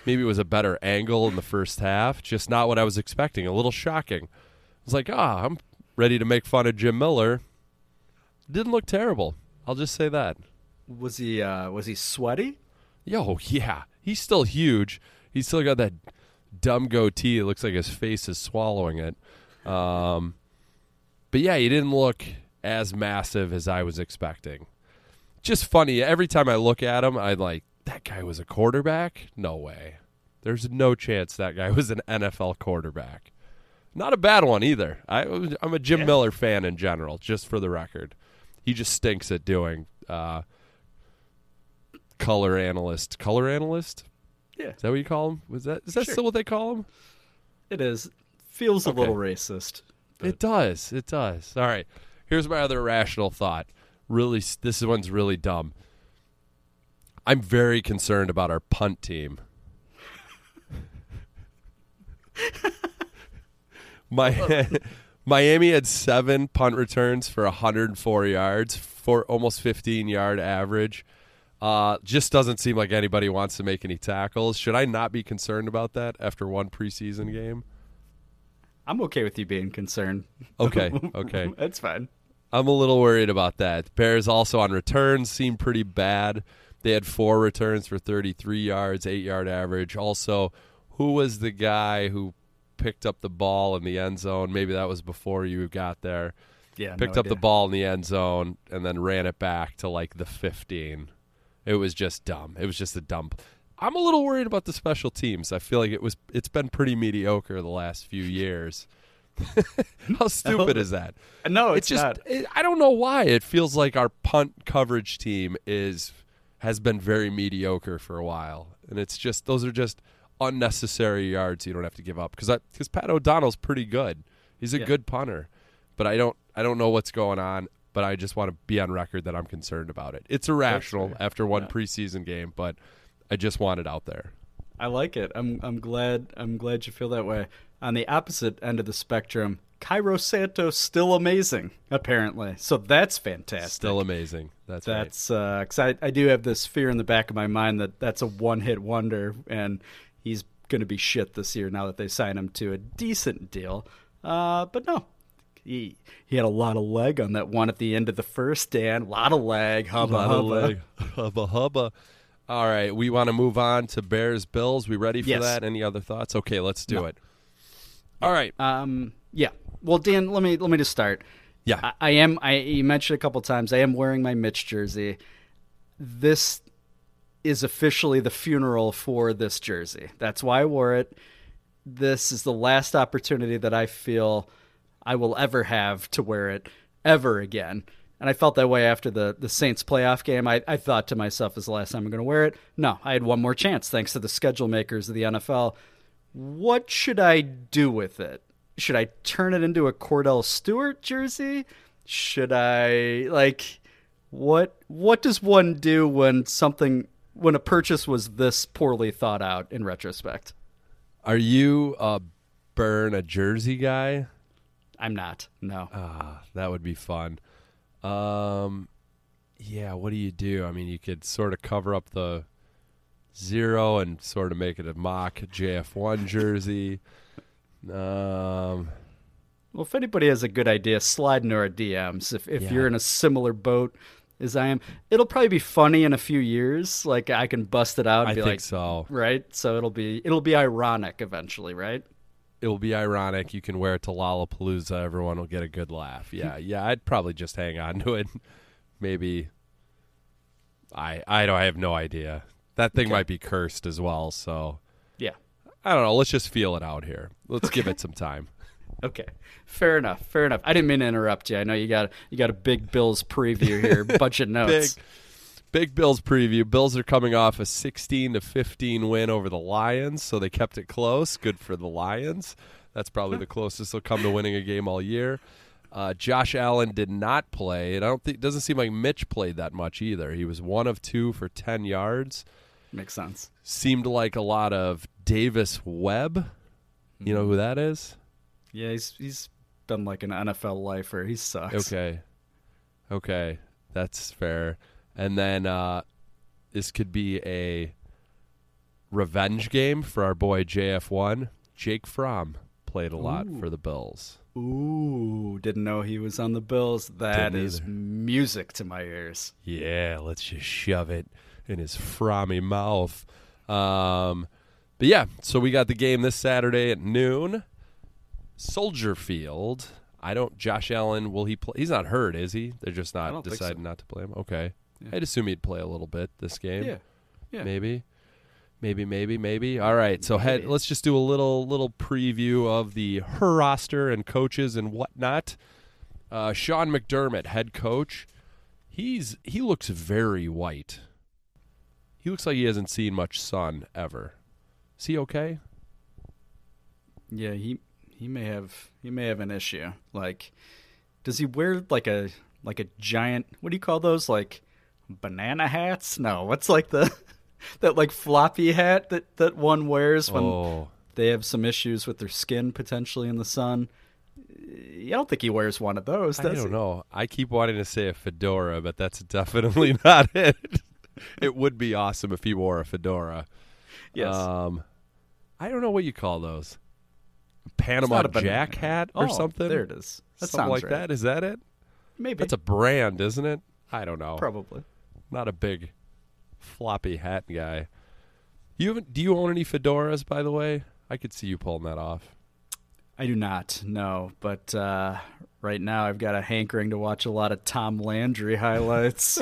Maybe it was a better angle in the first half, just not what I was expecting. A little shocking. I was like, ah, I'm ready to make fun of Jim Miller. Didn't look terrible. I'll just say that. Was he uh, was he sweaty? Yo, yeah, he's still huge. He's still got that dumb goatee. It looks like his face is swallowing it. Um, but yeah, he didn't look as massive as I was expecting. Just funny. Every time I look at him, I'm like, that guy was a quarterback? No way. There's no chance that guy was an NFL quarterback. Not a bad one either. I, I'm a Jim Miller fan in general, just for the record. He just stinks at doing uh, color analyst. Color analyst? Yeah. Is that what you call him? Was that is that Sure. still what they call him? It is. Feels a little racist. It does. It does. All right. Here's my other rational thought. Really, this one's really dumb. I'm very concerned about our punt team. My oh. Miami had seven punt returns for 104 yards, for almost 15 yard average. Uh, just doesn't seem like anybody wants to make any tackles. Should I not be concerned about that after one preseason game? I'm okay with you being concerned. Okay, okay. That's fine. I'm a little worried about that. Bears also on returns seem pretty bad. They had four returns for 33 yards, eight yard average. Also, who was the guy who picked up the ball in the end zone? Maybe that was before you got there. Yeah, no picked up the ball in the end zone and then ran it back to like the 15. It was just dumb. It was just a dumb. I'm a little worried about the special teams. I feel like it was it's been pretty mediocre the last few years. How stupid is that? No, it's just not. it- I don't know why it feels like our punt coverage team is has been very mediocre for a while, and it's just those are just unnecessary yards you don't have to give up because because Pat O'Donnell's pretty good. He's a Yeah. good punter, but I don't I don't know what's going on. But I just want to be on record that I'm concerned about it. It's irrational after one Yeah. preseason game, but I just want it out there. I like it. I'm I'm glad I'm glad you feel that way. On the opposite end of the spectrum, Cairo Santos still amazing, apparently. So that's fantastic. Still amazing. That's right. That's because I, I do have this fear in the back of my mind that that's a one hit wonder, and he's going to be shit this year now that they sign him to a decent deal. Uh, but no, he he had a lot of leg on that one at the end of the first, Dan. A lot of leg, hubba hubba. leg. hubba hubba. All right, we want to move on to Bears Bills. We ready for Yes. that? Any other thoughts? Okay, let's do No. it. All right. Um, yeah. Well, Dan, let me let me just start. Yeah. I, I am. I you mentioned a couple times. I am wearing my Mitch jersey. This is officially the funeral for this jersey. That's why I wore it. This is the last opportunity that I feel I will ever have to wear it ever again. And I felt that way after the, the Saints playoff game. I, I thought to myself, is the last time I'm going to wear it? No, I had one more chance thanks to the schedule makers of the NFL. What should I do with it? Should I turn it into a Kordell Stewart jersey? Should I like what what does one do when something when a purchase was this poorly thought out in retrospect? Are you a burn a jersey guy? I'm not. No. Ah, that would be fun. Um, yeah. What do you do? I mean, you could sort of cover up the zero and sort of make it a mock JF1 jersey. Um, Well, if anybody has a good idea, slide into our DMs. If if Yeah. you're in a similar boat as I am, it'll probably be funny in a few years. Like I can bust it out. And I be think like, so. Right. So it'll be it'll be ironic eventually. Right. It will be ironic. You can wear it to Lollapalooza. Everyone will get a good laugh. Yeah, yeah. I'd probably just hang on to it. Maybe. I I don't. I have no idea. That thing Okay. might be cursed as well. So Yeah. I don't know. Let's just feel it out here. Let's give it some time. Okay. Fair enough. Fair enough. I didn't mean to interrupt you. I know you got you got a big Bills preview here. bunch of notes. Big, big Bills preview. Bills are coming off a 16 to 15 win over the Lions, so they kept it close. Good for the Lions. That's probably the closest they'll come to winning a game all year. Uh, Josh Allen did not play, and I don't think doesn't seem like Mitch played that much either. He was one of two for 10 yards. Makes sense. Seemed like a lot of Davis Webb. You know who that is? Yeah, he's he's been like an NFL lifer. He sucks. Okay. Okay. That's fair. And then uh this could be a revenge game for our boy JF1. Jake Fromm played a lot Ooh. for the Bills. Ooh, didn't know he was on the Bills. That Didn't is either. music to my ears. Yeah, let's just shove it in his frommy mouth. Um but yeah, so we got the game this Saturday at noon. Soldier Field. I don't Josh Allen, will he play? He's not hurt, is he? They're just not don't so. deciding not to play him. Okay. Yeah. I'd assume he'd play a little bit this game. Yeah. Yeah. Maybe. Maybe, maybe, maybe. All right. So head let's just do a little little preview of the her roster and coaches and whatnot. Uh, Sean McDermott, head coach. He's he looks very white. He looks like he hasn't seen much sun ever. Is he okay? Yeah, he he may have he may have an issue. Like, does he wear like a like a giant? What do you call those? Like banana hats? No, what's like the that like floppy hat that that one wears when Oh. they have some issues with their skin potentially in the sun. I don't think he wears one of those. I don't he? know. I keep wanting to say a fedora, but that's definitely not it. it would be awesome if he wore a fedora. Yes. Um, I don't know what you call those. Panama Jack hat or Oh, something. there it is. That something like right. that. Is that it? Maybe That's a brand, isn't it? I don't know. probably. Not a big floppy hat guy. You haven't? Do you own any fedoras, by the way? I could see you pulling that off. I do not, no. But uh, right now, I've got a hankering to watch a lot of Tom Landry highlights.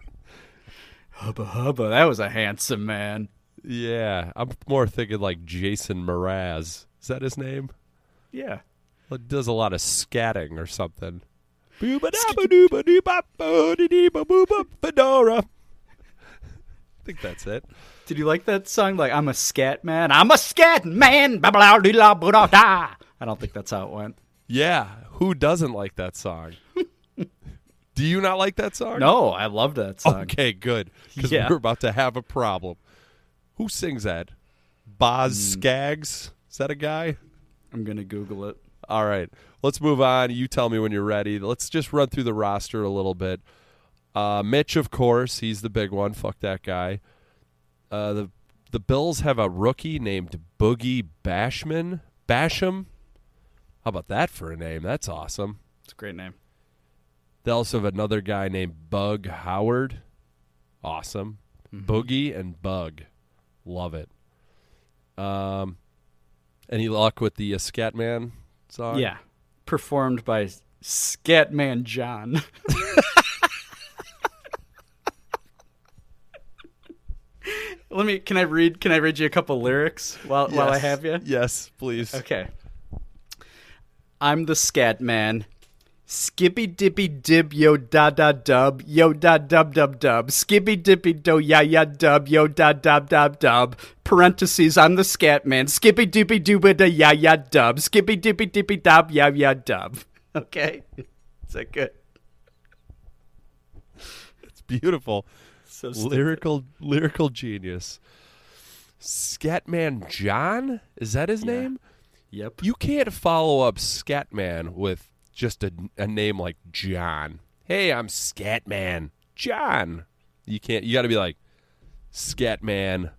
hubba hubba, that was a handsome man. Yeah, I'm more thinking like Jason Mraz. Is that his name? Yeah. Does a lot of scatting or something. Fedora. I think that's it. Did you like that song? Like, I'm a scat man. I'm a scat man. Ba-ba-la-dee-la-ba-da-da. I don't think that's how it went. Yeah, who doesn't like that song? Do you not like that song? No, I love that song. Okay, good. Because Yeah. we're about to have a problem. Who sings that? Boz Hmm. Scaggs? Is that a guy? I'm to Google it. All right, let's move on. You tell me when you're ready. Let's just run through the roster a little bit. Uh, Mitch, of course, he's the big one. Fuck that guy. Uh, the the Bills have a rookie named Boogie Bashman. Basham. How about that for a name? That's awesome. It's a great name. They also have another guy named Bug Howard. Awesome. Boogie and Bug. Love it. Um, any luck with the uh, Scatman song? Yeah. Performed by Scatman John. Let me can I read can I read you a couple lyrics while while I have you? Yes, please. Okay. I'm the scat man. Skippy dippy dib yo da da dub yo da dub dub dub skippy dippy do ya ya dub yo da dub dub dub parentheses I'm the scat man skippy dippy dooba da ya ya dub skippy dippy dippy dub ya ya dub okay is that good It's beautiful. So stupid. lyrical lyrical genius. Scatman John? Is that his name? Yep. You can't follow up Scatman with just a, a name like John. Hey, I'm Scatman John. You can't. You got to be like Scatman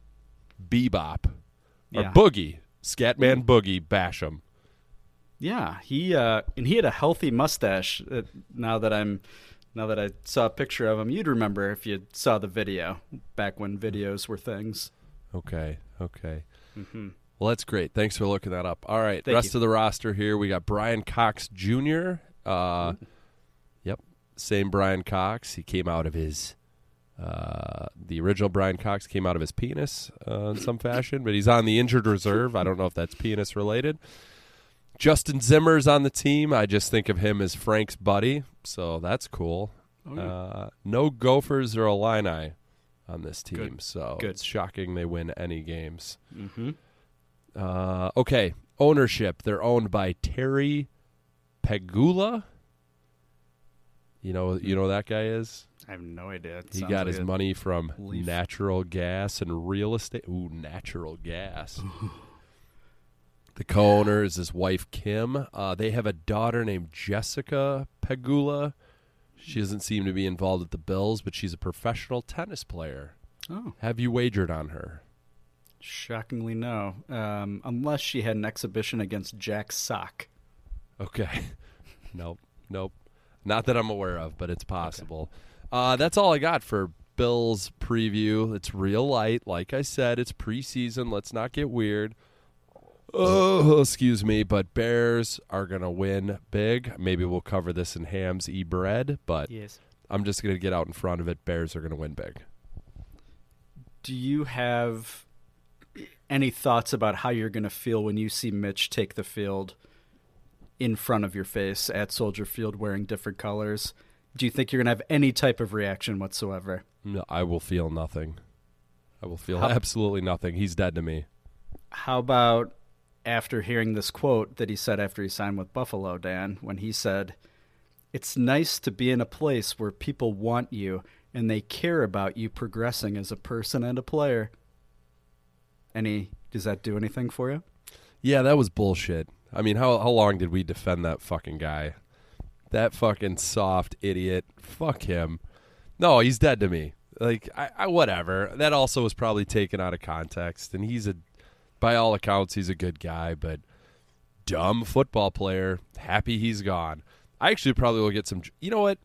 Bebop or Yeah. Boogie. Scatman Boogie Basham. Yeah, he uh, and he had a healthy mustache. Uh, now that I'm, now that I saw a picture of him, you'd remember if you saw the video back when videos were things. Okay. Okay. Mhm. Well, that's great. Thanks for looking that up. All right, Thank rest you. of the roster here. We got Brian Cox Jr. Uh, yep, same Brian Cox. He came out of his. Uh, the original Brian Cox came out of his penis uh, in some fashion, but he's on the injured reserve. I don't know if that's penis related. Justin Zimmer's on the team. I just think of him as Frank's buddy, so that's cool. Oh, yeah. uh, no Gophers or Illini on this team, Good. so Good. it's shocking they win any games. Mm-hmm. Uh, okay, ownership. They're owned by Terry Pegula. You know, you know who that guy is. I have no idea. It He got like his money from leaf. natural gas and real estate. Ooh, natural gas. the co-owner is his wife Kim. Uh, they have a daughter named Jessica Pegula. She doesn't seem to be involved with the Bills, but she's a professional tennis player. Oh. Have you wagered on her? Shockingly, no. Um, unless she had an exhibition against Jack Sock. Okay. nope. Nope. Not that I'm aware of, but it's possible. Uh, that's all I got for Bills preview. It's real light. Like I said, it's preseason. Let's not get weird. Oh, excuse me, but Bears are going to win big. Maybe we'll cover this in Hams E Bread, but Yes. I'm just going to get out in front of it. Bears are going to win big. Do you have any thoughts about how you're going to feel when you see Mitch take the field in front of your face at Soldier Field wearing different colors? Do you think you're going to have any type of reaction whatsoever? No, I will feel nothing. I will feel How- absolutely nothing. He's dead to me. How about after hearing this quote that he said after he signed with Buffalo, Dan, when he said, It's nice to be in a place where people want you and they care about you progressing as a person and a player. Any does that do anything for you? Yeah, that was bullshit. I mean, how how long did we defend that fucking guy? That fucking soft idiot. Fuck him. No, he's dead to me. Like I, I whatever. That also was probably taken out of context and he's a by all accounts he's a good guy, but dumb football player. Happy he's gone. I actually probably will get some You know what?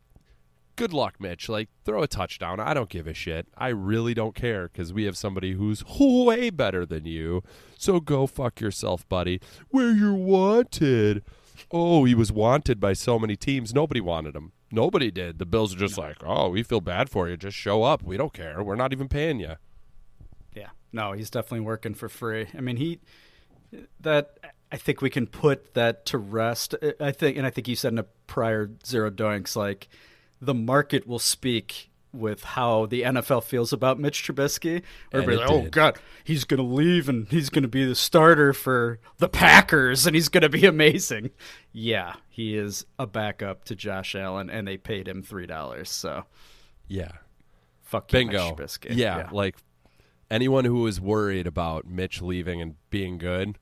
Good luck, Mitch. Like throw a touchdown. I don't give a shit. I really don't care cuz we have somebody who's way better than you. So go fuck yourself, buddy. Where you're wanted. Oh, he was wanted by so many teams. Nobody wanted him. Nobody did. The Bills are just like, "Oh, we feel bad for you. Just show up. We don't care. We're not even paying you." Yeah. No, he's definitely working for free. I mean, he that I think we can put that to rest. I think, and I think you said in a prior zero doinks, like the market will speak with how the NFL feels about Mitch Trubisky. And Everybody, like, oh. God, he's going to leave and he's going to be the starter for the Packers and he's going to be amazing. Yeah, he is a backup to Josh Allen, and they paid him three dollars. So Yeah. fuck you, Bingo. Mitch Trubisky. Yeah, like anyone who is worried about Mitch leaving and being good,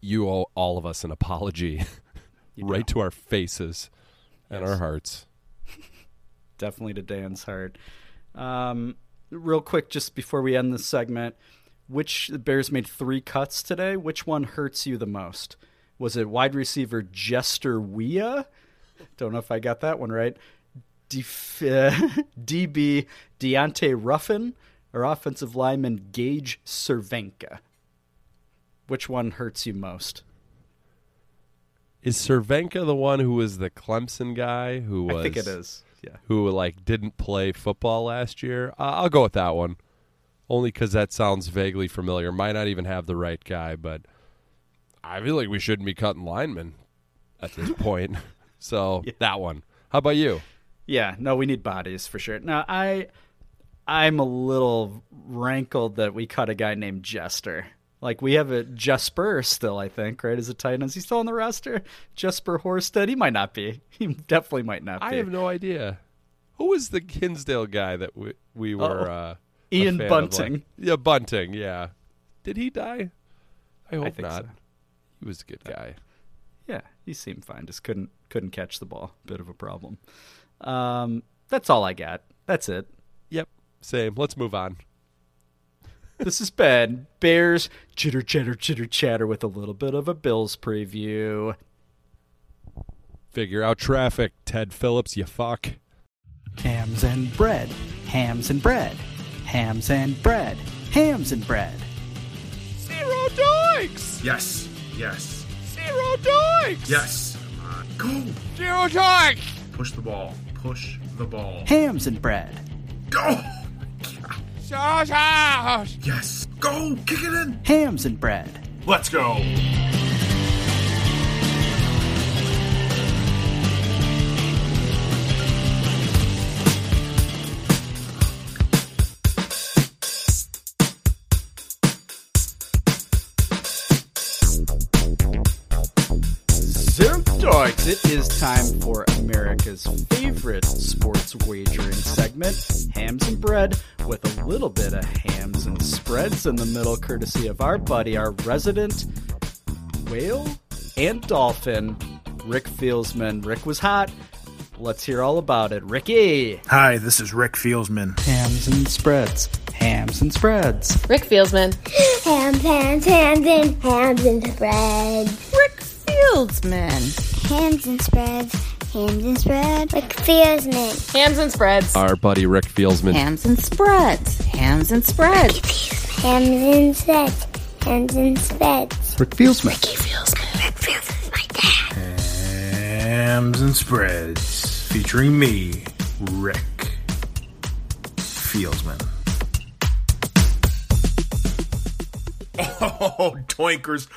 you owe all of us an apology right to our faces and Yes. our hearts. Definitely to Dan's heart. Um, real quick, just before we end this segment, which the Bears made three cuts today? Which one hurts you the most? Was it wide receiver Jester Weah? Don't know if I got that one right. Def- DB Deontay Ruffin or offensive lineman Gage Cervenka? Which one hurts you most? Is Cervenka the one who was the Clemson guy who was I think it is. Yeah. who like didn't play football last year? Uh, I'll go with that one. Only cuz that sounds vaguely familiar. Might not even have the right guy, but I feel like we shouldn't be cutting linemen at this point. So, that one. How about you? Yeah, no, we need bodies for sure. Now, I I'm a little rankled that we cut a guy named Jester. Like we have a Jesper still, I think, right? As a tight end, is he still on the roster? Jesper Horsted? He might not be. He definitely might not be. I have no idea. Who was the Hinsdale guy that we, we were uh, Ian a fan of, Bunting. like- yeah, Bunting, yeah. Did he die? I hope think not. so. He was a good guy. Yeah, he seemed fine. Just couldn't couldn't catch the ball. Bit of a problem. Um, that's all I got. That's it. Yep, same. Let's move on. This is been Bears chitter chatter chitter chatter with a little bit of a Bills preview. Figure out traffic, Ted Phillips, you fuck. Hams and bread. Hams and bread. Hams and bread. Hams and bread. Zero doinks! Yes, yes, Zero doinks! yes. Come on, go. Zero doinks! Push the ball. Push the ball. Hams and bread. Go. Sausage! Yes. Go. Kick it in. Hams and bread. Let's go. Zero It is time for America's favorite sports wagering segment, Hams and Bread, with a little bit of hams and spreads in the middle, courtesy of our buddy, our resident whale and dolphin, Rick Fieldsman. Rick was hot. Let's hear all about it. Ricky! Hi, this is Rick Fieldsman. Hams and spreads. Hams and spreads. Rick Fieldsman. Ham, hams, hams, and hams and spreads. Rick Fieldsman. Hams and spreads. Hams and spreads. Rick Fieldsman. Hams and spreads. Our buddy Rick Fieldsman. Hams and spreads. Hams and spreads. Hams and spreads. Hams and spreads. Rick Fieldsman. Ricky Fieldsman. Rick Fieldsman's my dad. Hams and spreads featuring me, Rick Fieldsman. Oh, Doinkers,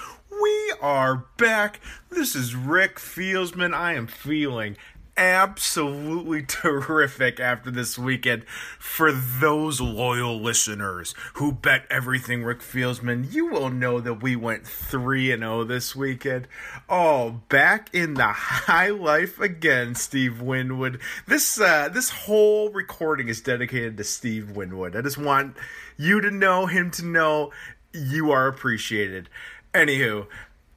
we are back. This is Rick Fieldsman. I am feeling absolutely terrific after this weekend. For those loyal listeners who bet everything Rick Fieldsman, you will know that we went 3 and 0 this weekend. Oh, back in the high life again, Steve Winwood. This uh this whole recording is dedicated to Steve Winwood. I just want you to know him to know you are appreciated. Anywho,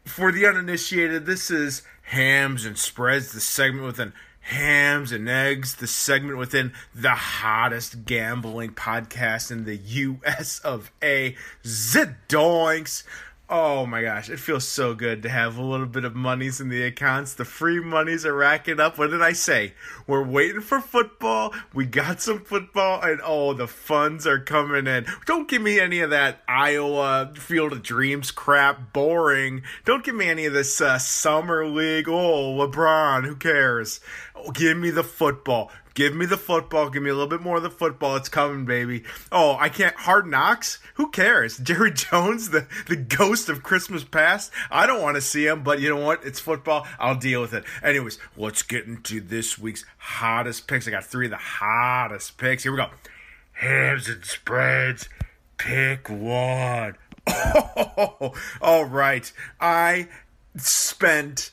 for the uninitiated, this is Hams and Spreads, the segment within Hams and Eggs, the segment within the hottest gambling podcast in the US of A. Zidoinks. Oh my gosh, it feels so good to have a little bit of monies in the accounts. The free monies are racking up. What did I say? We're waiting for football. We got some football, and oh, the funds are coming in. Don't give me any of that Iowa Field of Dreams crap. Boring. Don't give me any of this uh, summer league. Oh, LeBron, who cares? Oh, give me the football. Give me the football. Give me a little bit more of the football. It's coming, baby. Oh, I can't. Hard knocks? Who cares? Jerry Jones, the, the ghost of Christmas past? I don't want to see him, but you know what? It's football. I'll deal with it. Anyways, let's get into this week's hottest picks. I got three of the hottest picks. Here we go. Hams and spreads. Pick one. Oh, all right. I spent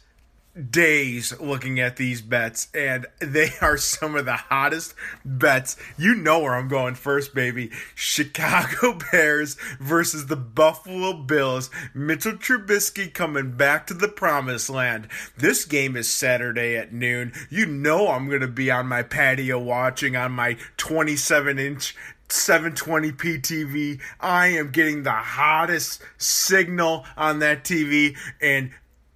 days looking at these bets, and they are some of the hottest bets. You know where I'm going first, baby. Chicago Bears versus the Buffalo Bills. Mitchell Trubisky coming back to the promised land. This game is Saturday at noon. You know I'm going to be on my patio watching on my 27 inch 720p TV. I am getting the hottest signal on that TV, and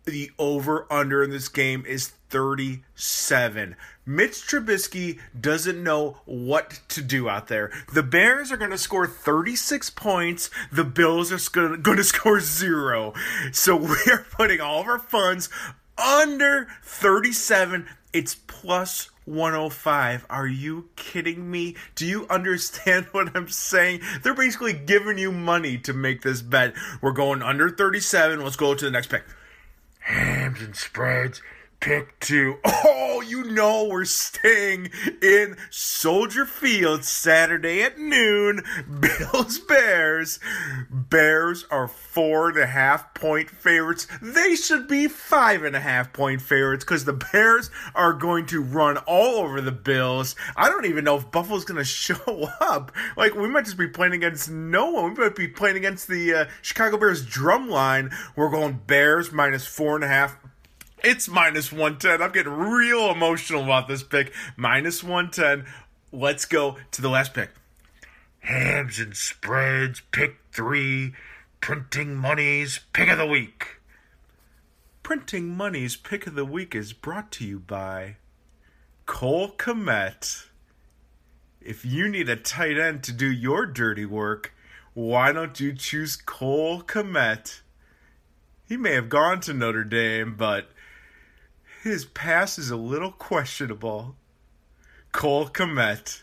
the over under in this game is 37. Mitch Trubisky doesn't know what to do out there. The Bears are going to score 36 points. The Bills are going to score zero. So we are putting all of our funds under 37. It's plus 105. Are you kidding me? Do you understand what I'm saying? They're basically giving you money to make this bet. We're going under 37. Let's go to the next pick. Hams and spreads. Pick two. Oh, you know we're staying in Soldier Field Saturday at noon. Bills Bears. Bears are four and a half point favorites. They should be five and a half point favorites because the Bears are going to run all over the Bills. I don't even know if Buffalo's going to show up. Like, we might just be playing against no one. We might be playing against the uh, Chicago Bears drum line. We're going Bears minus four and a half it's minus 110. I'm getting real emotional about this pick. Minus 110. Let's go to the last pick. Hams and spreads, pick three. Printing Money's pick of the week. Printing Money's pick of the week is brought to you by Cole Kmet. If you need a tight end to do your dirty work, why don't you choose Cole Kmet? He may have gone to Notre Dame, but his pass is a little questionable. Cole Kmet.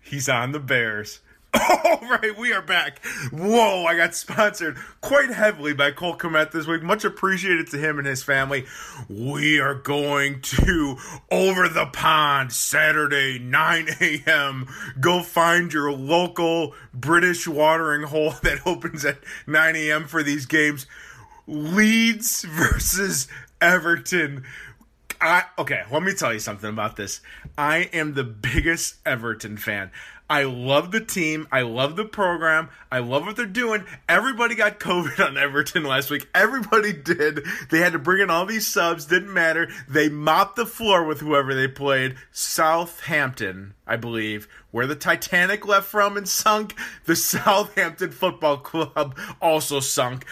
He's on the Bears. All right, we are back. Whoa, I got sponsored quite heavily by Cole Kmet this week. Much appreciated to him and his family. We are going to Over the Pond Saturday, 9 a.m. Go find your local British watering hole that opens at 9 a.m. for these games. Leeds versus Everton. I okay, let me tell you something about this. I am the biggest Everton fan. I love the team. I love the program. I love what they're doing. Everybody got COVID on Everton last week. Everybody did. They had to bring in all these subs. Didn't matter. They mopped the floor with whoever they played. Southampton, I believe, where the Titanic left from and sunk. The Southampton Football Club also sunk.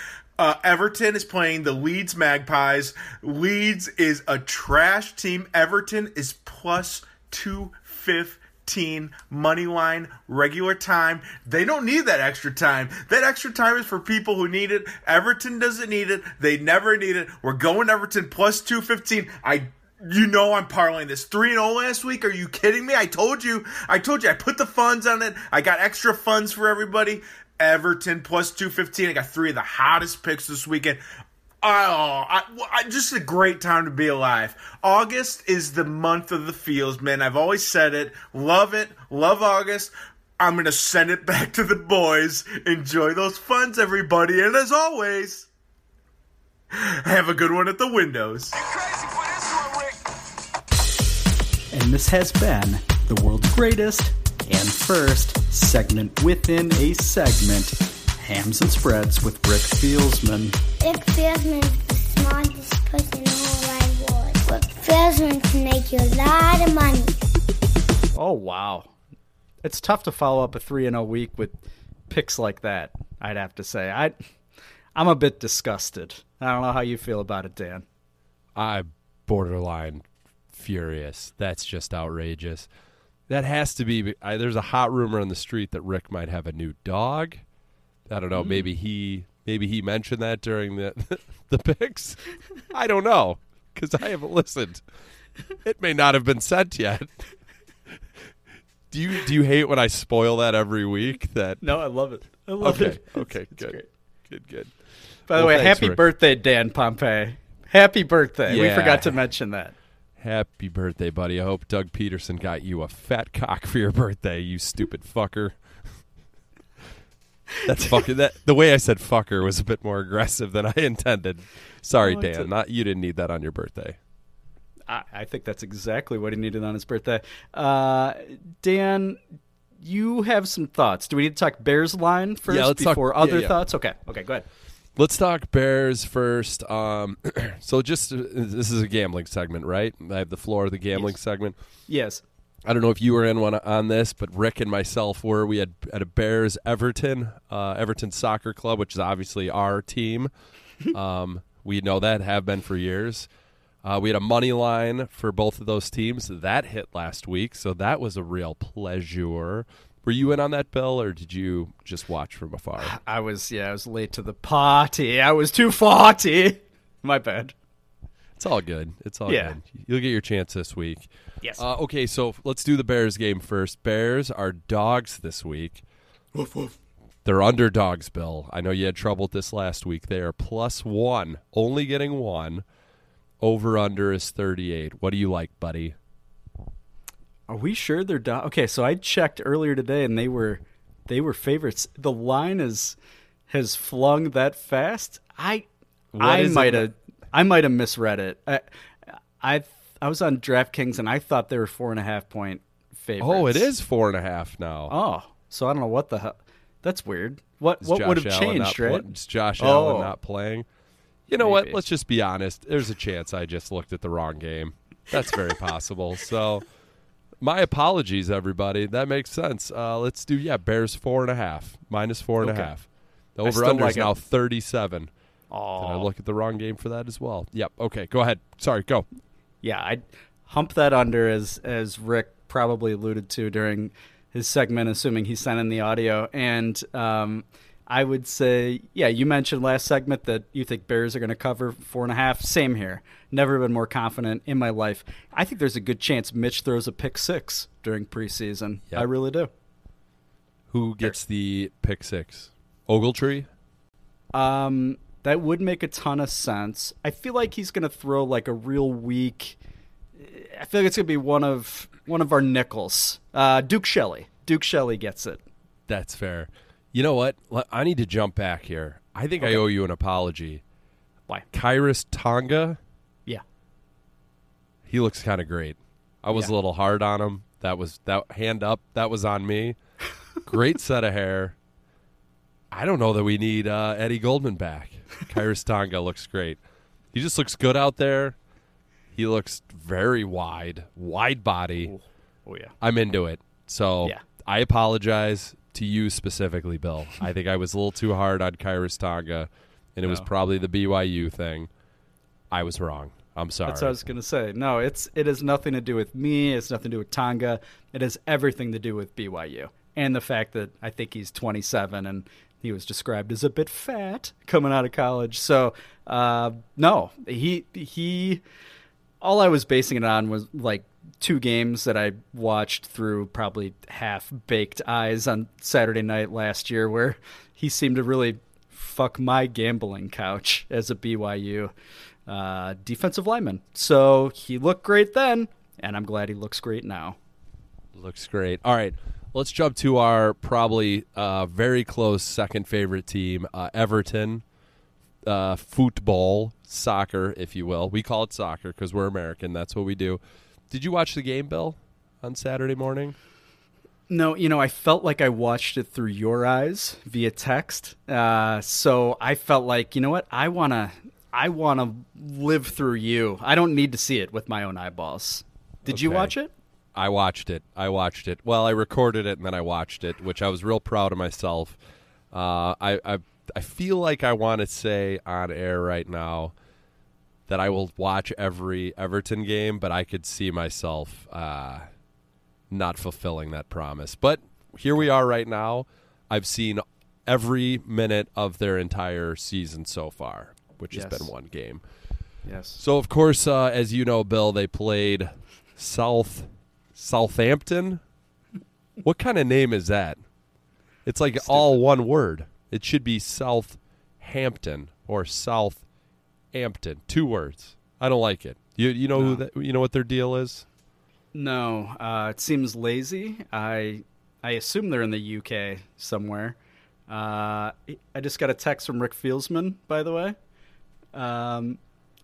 Uh, Everton is playing the Leeds Magpies. Leeds is a trash team. Everton is plus 215 money line regular time. They don't need that extra time. That extra time is for people who need it. Everton doesn't need it. They never need it. We're going Everton plus 215. I you know I'm parlaying this 3 0 last week. Are you kidding me? I told you. I told you I put the funds on it. I got extra funds for everybody. Everton plus 215. I got three of the hottest picks this weekend. Oh, I, I, just a great time to be alive. August is the month of the fields, man. I've always said it. Love it. Love August. I'm going to send it back to the boys. Enjoy those funds, everybody. And as always, have a good one at the windows. And this has been the world's greatest and first segment within a segment Hams and Spreads with Rick Fieldsman. Rick Fieldsman is the smartest person in the whole wide world. Rick Fieldsman can make you a lot of money. Oh, wow. It's tough to follow up a 3 0 week with picks like that, I'd have to say. I, I'm a bit disgusted. I don't know how you feel about it, Dan. I borderline furious. That's just outrageous. That has to be. I, there's a hot rumor on the street that Rick might have a new dog. I don't know. Mm. Maybe he maybe he mentioned that during the the picks. I don't know because I haven't listened. It may not have been sent yet. Do you do you hate when I spoil that every week? That No, I love it. I love okay, it. Okay, It's good, great. good, good. By the Well, way, thanks, happy Rick. birthday, Dan Pompey. Happy birthday. We forgot to mention that. Happy birthday, buddy. I hope Doug Peterson got you a fat cock for your birthday, you stupid fucker. That's fucking that. The way I said "fucker" was a bit more aggressive than I intended. Sorry, Oh, Dan. a- Not you didn't need that on your birthday. I, I think that's exactly what he needed on his birthday. Uh, Dan, you have some thoughts. Do we need to talk Bears line first talk- before yeah, other yeah. thoughts? Okay. Okay. Go ahead. Let's talk Bears first. Um, so just uh, this is a gambling segment, right? I have the floor of the gambling segment. Yes. I don't know if you were in one on this, but Rick and myself were. We had at a Bears Everton, uh, Everton Soccer Club, which is obviously our team. um, we know that have been for years. Uh, we had a money line for both of those teams that hit last week, so that was a real pleasure. Were you in on that, Bill, or did you just watch from afar? I was yeah, I was late to the party. I was too forty. My bad. It's all good. It's all Yeah. good. You'll get your chance this week. Yes. Uh, okay, so let's do the Bears game first. Bears are dogs this week. Woof woof. They're underdogs, Bill. I know you had trouble with this last week. They are plus one, only getting one. Over under is 38. What do you like, buddy? Are we sure they're do- okay? So I checked earlier today, and they were they were favorites. The line is has flung that fast. I What I might have I might have misread it. I, I I was on DraftKings, and I thought they were four and a half point favorites. Oh, it is four and a half now. Oh, so I don't know what the hell. That's weird. What Is what Josh would have Allen changed, right? is Josh Oh. Allen not playing? You know what? Let's just be honest. There's a chance I just looked at the wrong game. That's very possible. So, my apologies, everybody. That makes sense. Uh, let's do yeah. Bears four and a half, minus four and a half. The over under like is now 37. Oh. Did I look at the wrong game for that as well? Yep. Okay. Go ahead. Sorry. Go. Yeah, I'd hump that under as as Rick probably alluded to during his segment, assuming he sent in the audio. And um, I would say, yeah, you mentioned last segment that you think Bears are going to cover four and a half. Same here. Never been more confident in my life. I think there's a good chance Mitch throws a pick six during preseason. Yep. I really do. Who gets the pick six? Ogletree. Um, that would make a ton of sense. I feel like he's going to throw like a real weak. I feel like it's going to be one of one of our nickels. Uh, Duke Shelley. Duke Shelley gets it. That's fair. You know what? I need to jump back here. I think I owe you an apology. Why? Khyiris Tonga. Yeah. He looks kind of great. I was Yeah. a little hard on him. That was that hand up. That was on me. great set of hair. I don't know that we need uh, Eddie Goldman back. Khyiris Tonga looks great. He just looks good out there. He looks very wide, wide body. Oh yeah. I'm into it. So Yeah. I apologize to you specifically, Bill. I think I was a little too hard on Khyiris Tonga, and it was probably the BYU thing. I was wrong. I'm sorry. That's what I was going to say. No, it's it has nothing to do with me. It's nothing to do with Tonga. It has everything to do with BYU and the fact that I think he's 27 and he was described as a bit fat coming out of college. So uh, no, he he. All I was basing it on was like two games that I watched through probably half baked eyes on Saturday night last year, where he seemed to really fuck my gambling couch as a BYU uh, defensive lineman. So he looked great then, and I'm glad he looks great now. Looks great. All right, let's jump to our probably uh, very close second favorite team, uh, Everton. Uh, football, soccer, if you will. We call it soccer because we're American. That's what we do. Did you watch the game, Bill, on Saturday morning? No, you know, I felt like I watched it through your eyes via text. Uh, so I felt like, you know what? I wanna, I wanna live through you. I don't need to see it with my own eyeballs. Did you watch it? I watched it. I watched it. Well, I recorded it and then I watched it, which I was real proud of myself. Uh, I, I I feel like I want to say on air right now that I will watch every Everton game, but I could see myself uh, not fulfilling that promise. But here we are right now. I've seen every minute of their entire season so far, which Yes. has been one game. Yes. So of course, uh, as you know, Bill, they played South Southampton. What kind of name is that? It's like all one word. It should be Southampton or Southampton. Two words. I don't like it. You you know who that, you know what their deal is? No, uh, it seems lazy. I I assume they're in the UK somewhere. Uh, I just got a text from Rick Fieldsman, by the way. Um,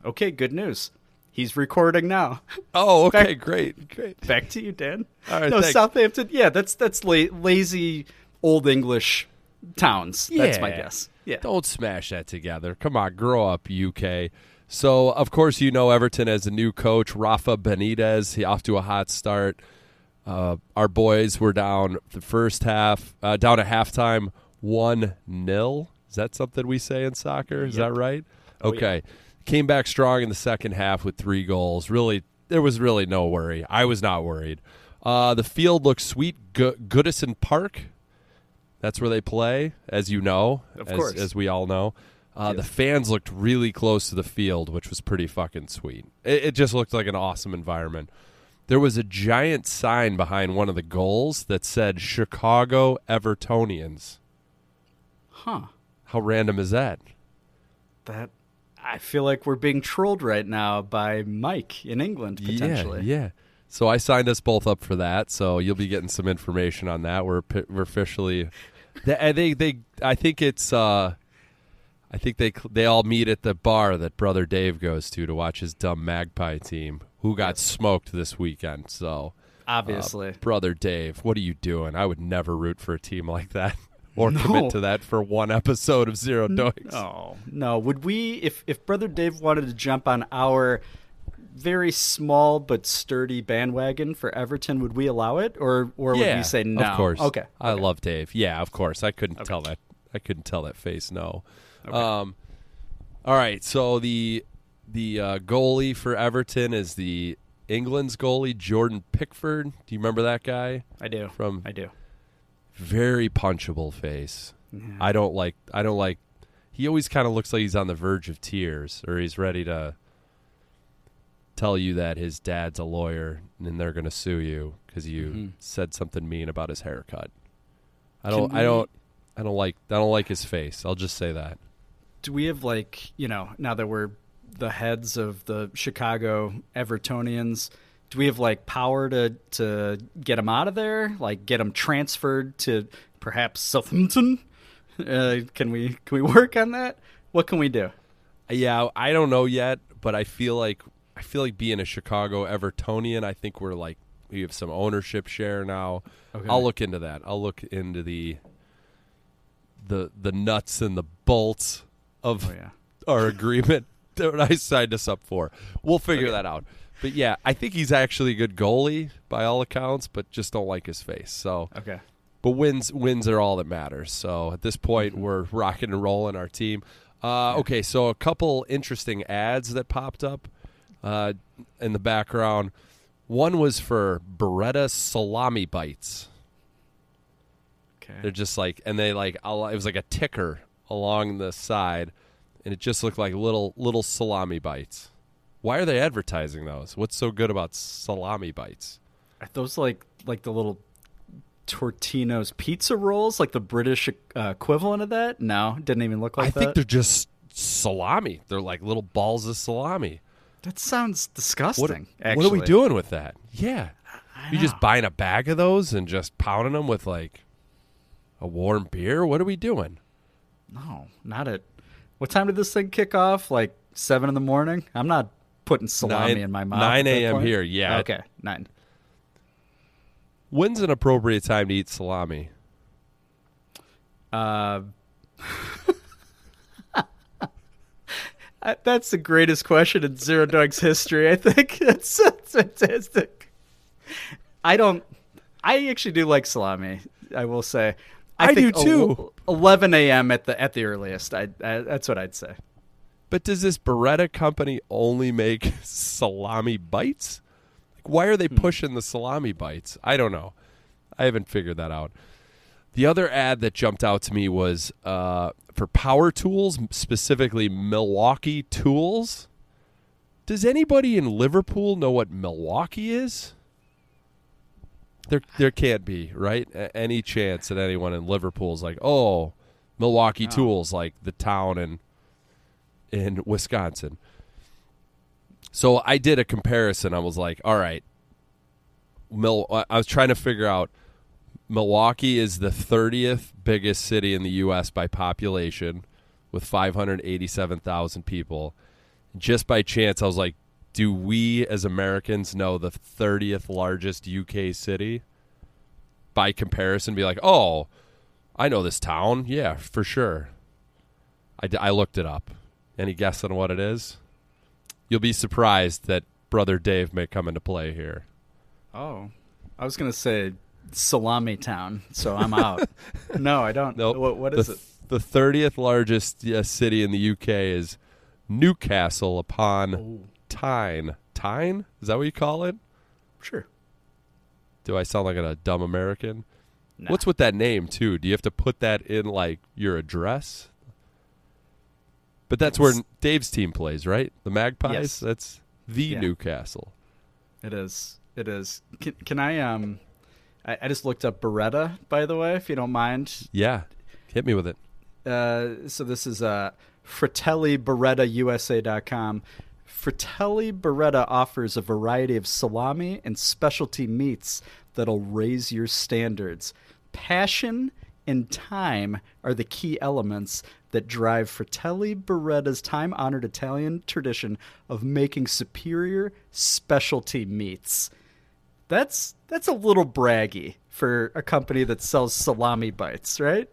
okay, good news. He's recording now. Oh, okay, great, great. Back to you, Dan. All right, no, thanks. Southampton. Yeah, that's that's la- lazy old English towns. That's my guess. Yeah. Don't smash that together. Come on, grow up, UK. So, of course, you know Everton as a new coach, Rafa Benitez. He off to a hot start. Uh, our boys were down the first half, uh, down at halftime, one 0 Is that something we say in soccer? Is Yep. that right? Oh, yeah. Okay. Came back strong in the second half with three goals. Really, there was really no worry. I was not worried. Uh, the field looks sweet. Go- Goodison Park. That's where they play, as you know, Of as, course. as we all know. Uh, The fans looked really close to the field, which was pretty fucking sweet. It, it just looked like an awesome environment. There was a giant sign behind one of the goals that said Chicago Evertonians. Huh. How random is that? That I feel like we're being trolled right now by Mike in England potentially. Yeah, yeah. So I signed us both up for that. So you'll be getting some information on that. We're we're officially. They, I think they. I think it's. uh I think they they all meet at the bar that brother Dave goes to to watch his dumb Magpie team, who got smoked this weekend. So Obviously. uh, brother Dave, what are you doing? I would never root for a team like that or No. commit to that for one episode of Zero Doinks. No, no. Would we, if if Brother Dave wanted to jump on our very small but sturdy bandwagon for Everton, would we allow it, or or would yeah, we say no? Of course. Okay. I love Dave. Yeah, of course. I couldn't tell that. I couldn't tell that face no. Um, all right. So the the uh, goalie for Everton is the England's goalie Jordan Pickford. Do you remember that guy? I do. From I do. very punchable face. Yeah. I don't like. I don't like. He always kind of looks like he's on the verge of tears, or he's ready to tell you that his dad's a lawyer and they're going to sue you because you Mhm. said something mean about his haircut. I don't. I don't. I don't like. I don't like his face. I'll just say that. Do we have like you know now that we're the heads of the Chicago Evertonians? Do we have like power to to get him out of there? Like get him transferred to perhaps Southampton? Uh, can we can we work on that? What can we do? Yeah, I don't know yet, but I feel like I feel like being a Chicago Evertonian. I think we're like we have some ownership share now. Okay. I'll look into that. I'll look into the the the nuts and the bolts of Oh, yeah. our agreement that I signed us up for. We'll figure that out. But yeah, I think he's actually a good goalie by all accounts, but just don't like his face. So Okay. but wins wins are all that matters. So at this point, we're rocking and rolling our team. Uh, okay, so a couple interesting ads that popped up uh, in the background. One was for Beretta salami bites. Okay. They're just like, and they like, it was like a ticker along the side, and it just looked like little little salami bites. Why are they advertising those? What's so good about salami bites? Are those like like the little Totino's pizza rolls, like the British uh, equivalent of that? No, didn't even look like I that. think they're just salami. They're like little balls of salami. That sounds disgusting. What, what are we doing with that? Yeah. You just buying a bag of those and just pounding them with like a warm beer? What are we doing? No, not at. What time did this thing kick off? Like seven in the morning. I'm not putting salami Nine- in my mouth. 9 a.m. here, yeah. Okay, nine. When's an appropriate time to eat salami? Uh, I- that's the greatest question in Zero Doinks history. I think that's, that's fantastic. I don't. I actually do like salami. I will say. I think do too. Eleven a.m. at the at the earliest. I, I that's what I'd say. But does this Beretta company only make salami bites? Like, why are Hmm. they pushing the salami bites? I don't know. I haven't figured that out. The other ad that jumped out to me was uh, for power tools, specifically Milwaukee Tools. Does anybody in Liverpool know what Milwaukee is? There, there can't be right any chance that anyone in Liverpool is like, oh, Milwaukee No. Tools, like the town in in Wisconsin. So I did a comparison. I was like, all right, Mil. I was trying to figure out Milwaukee is the 30th biggest city in the U.S. by population with 587,000 people. Just by chance, I was like, do we as Americans know the 30th largest UK city? By comparison, be like, oh, I know this town. Yeah, for sure. I, I looked it up. Any guess on what it is? You'll be surprised that Brother Dave may come into play here. Oh, I was gonna say Salami Town, so I'm out. no, I don't. Nope. What, what is the, it? The 30th largest uh, city in the UK is Newcastle upon Oh. Tyne. Tyne? Is that what you call it? Sure. Do I sound like a dumb American? Nah. What's with that name too? Do you have to put that in like your address? But that's where Dave's team plays, right? The Magpies. Yes. That's the Yeah. Newcastle. It is. It is. Can, can I um? I, I just looked up Beretta, by the way, if you don't mind. Yeah, hit me with it. Uh, so this is uh, Fratelli Beretta USA.com. Fratelli Beretta offers a variety of salami and specialty meats that'll raise your standards. Passion and time are the key elements that drive Fratelli Beretta's time honored Italian tradition of making superior specialty meats. That's that's a little braggy for a company that sells salami bites, right?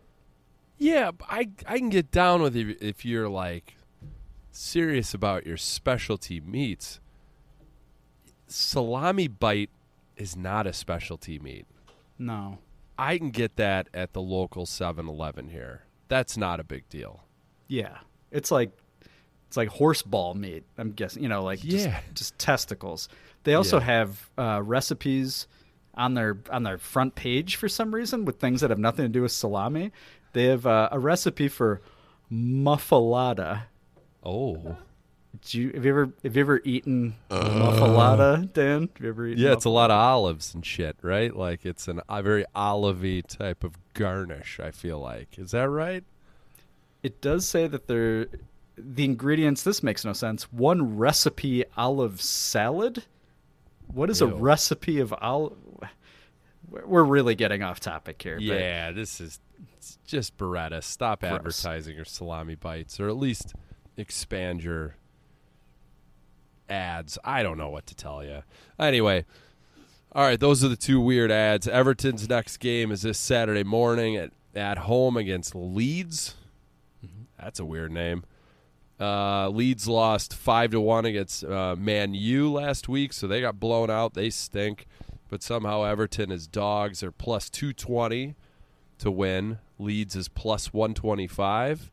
Yeah, I I can get down with you if you're like serious about your specialty meats. Salami bite is not a specialty meat. No. I can get that at the local 7-Eleven here. That's not a big deal. Yeah, it's like it's like horse ball meat. I'm guessing, you know, like just, Yeah. just testicles. They also Yeah. have uh, recipes on their on their front page for some reason with things that have nothing to do with salami. They have uh, a recipe for muffalata. Oh, Do you, have you ever have you ever eaten muffalata, Dan? Have you ever eaten Yeah, it's a lot of olives and shit, right? Like it's an, a very olivey type of garnish, I feel like. Is that right? It does say that they're the ingredients. This makes no sense. One recipe olive salad. What is a recipe of olive? We're really getting off topic here. but- Yeah, this is just Beretta. Stop Gross. advertising your salami bites, or at least expand your ads. I don't know what to tell you. Anyway, all right, those are the two weird ads. Everton's next game is this Saturday morning at at home against Leeds. Mm-hmm. That's a weird name. Uh, Leeds lost five to one against uh, Man U last week, so they got blown out. They stink, but somehow Everton is dogs. They're plus two twenty to win. Leeds is plus one twenty five.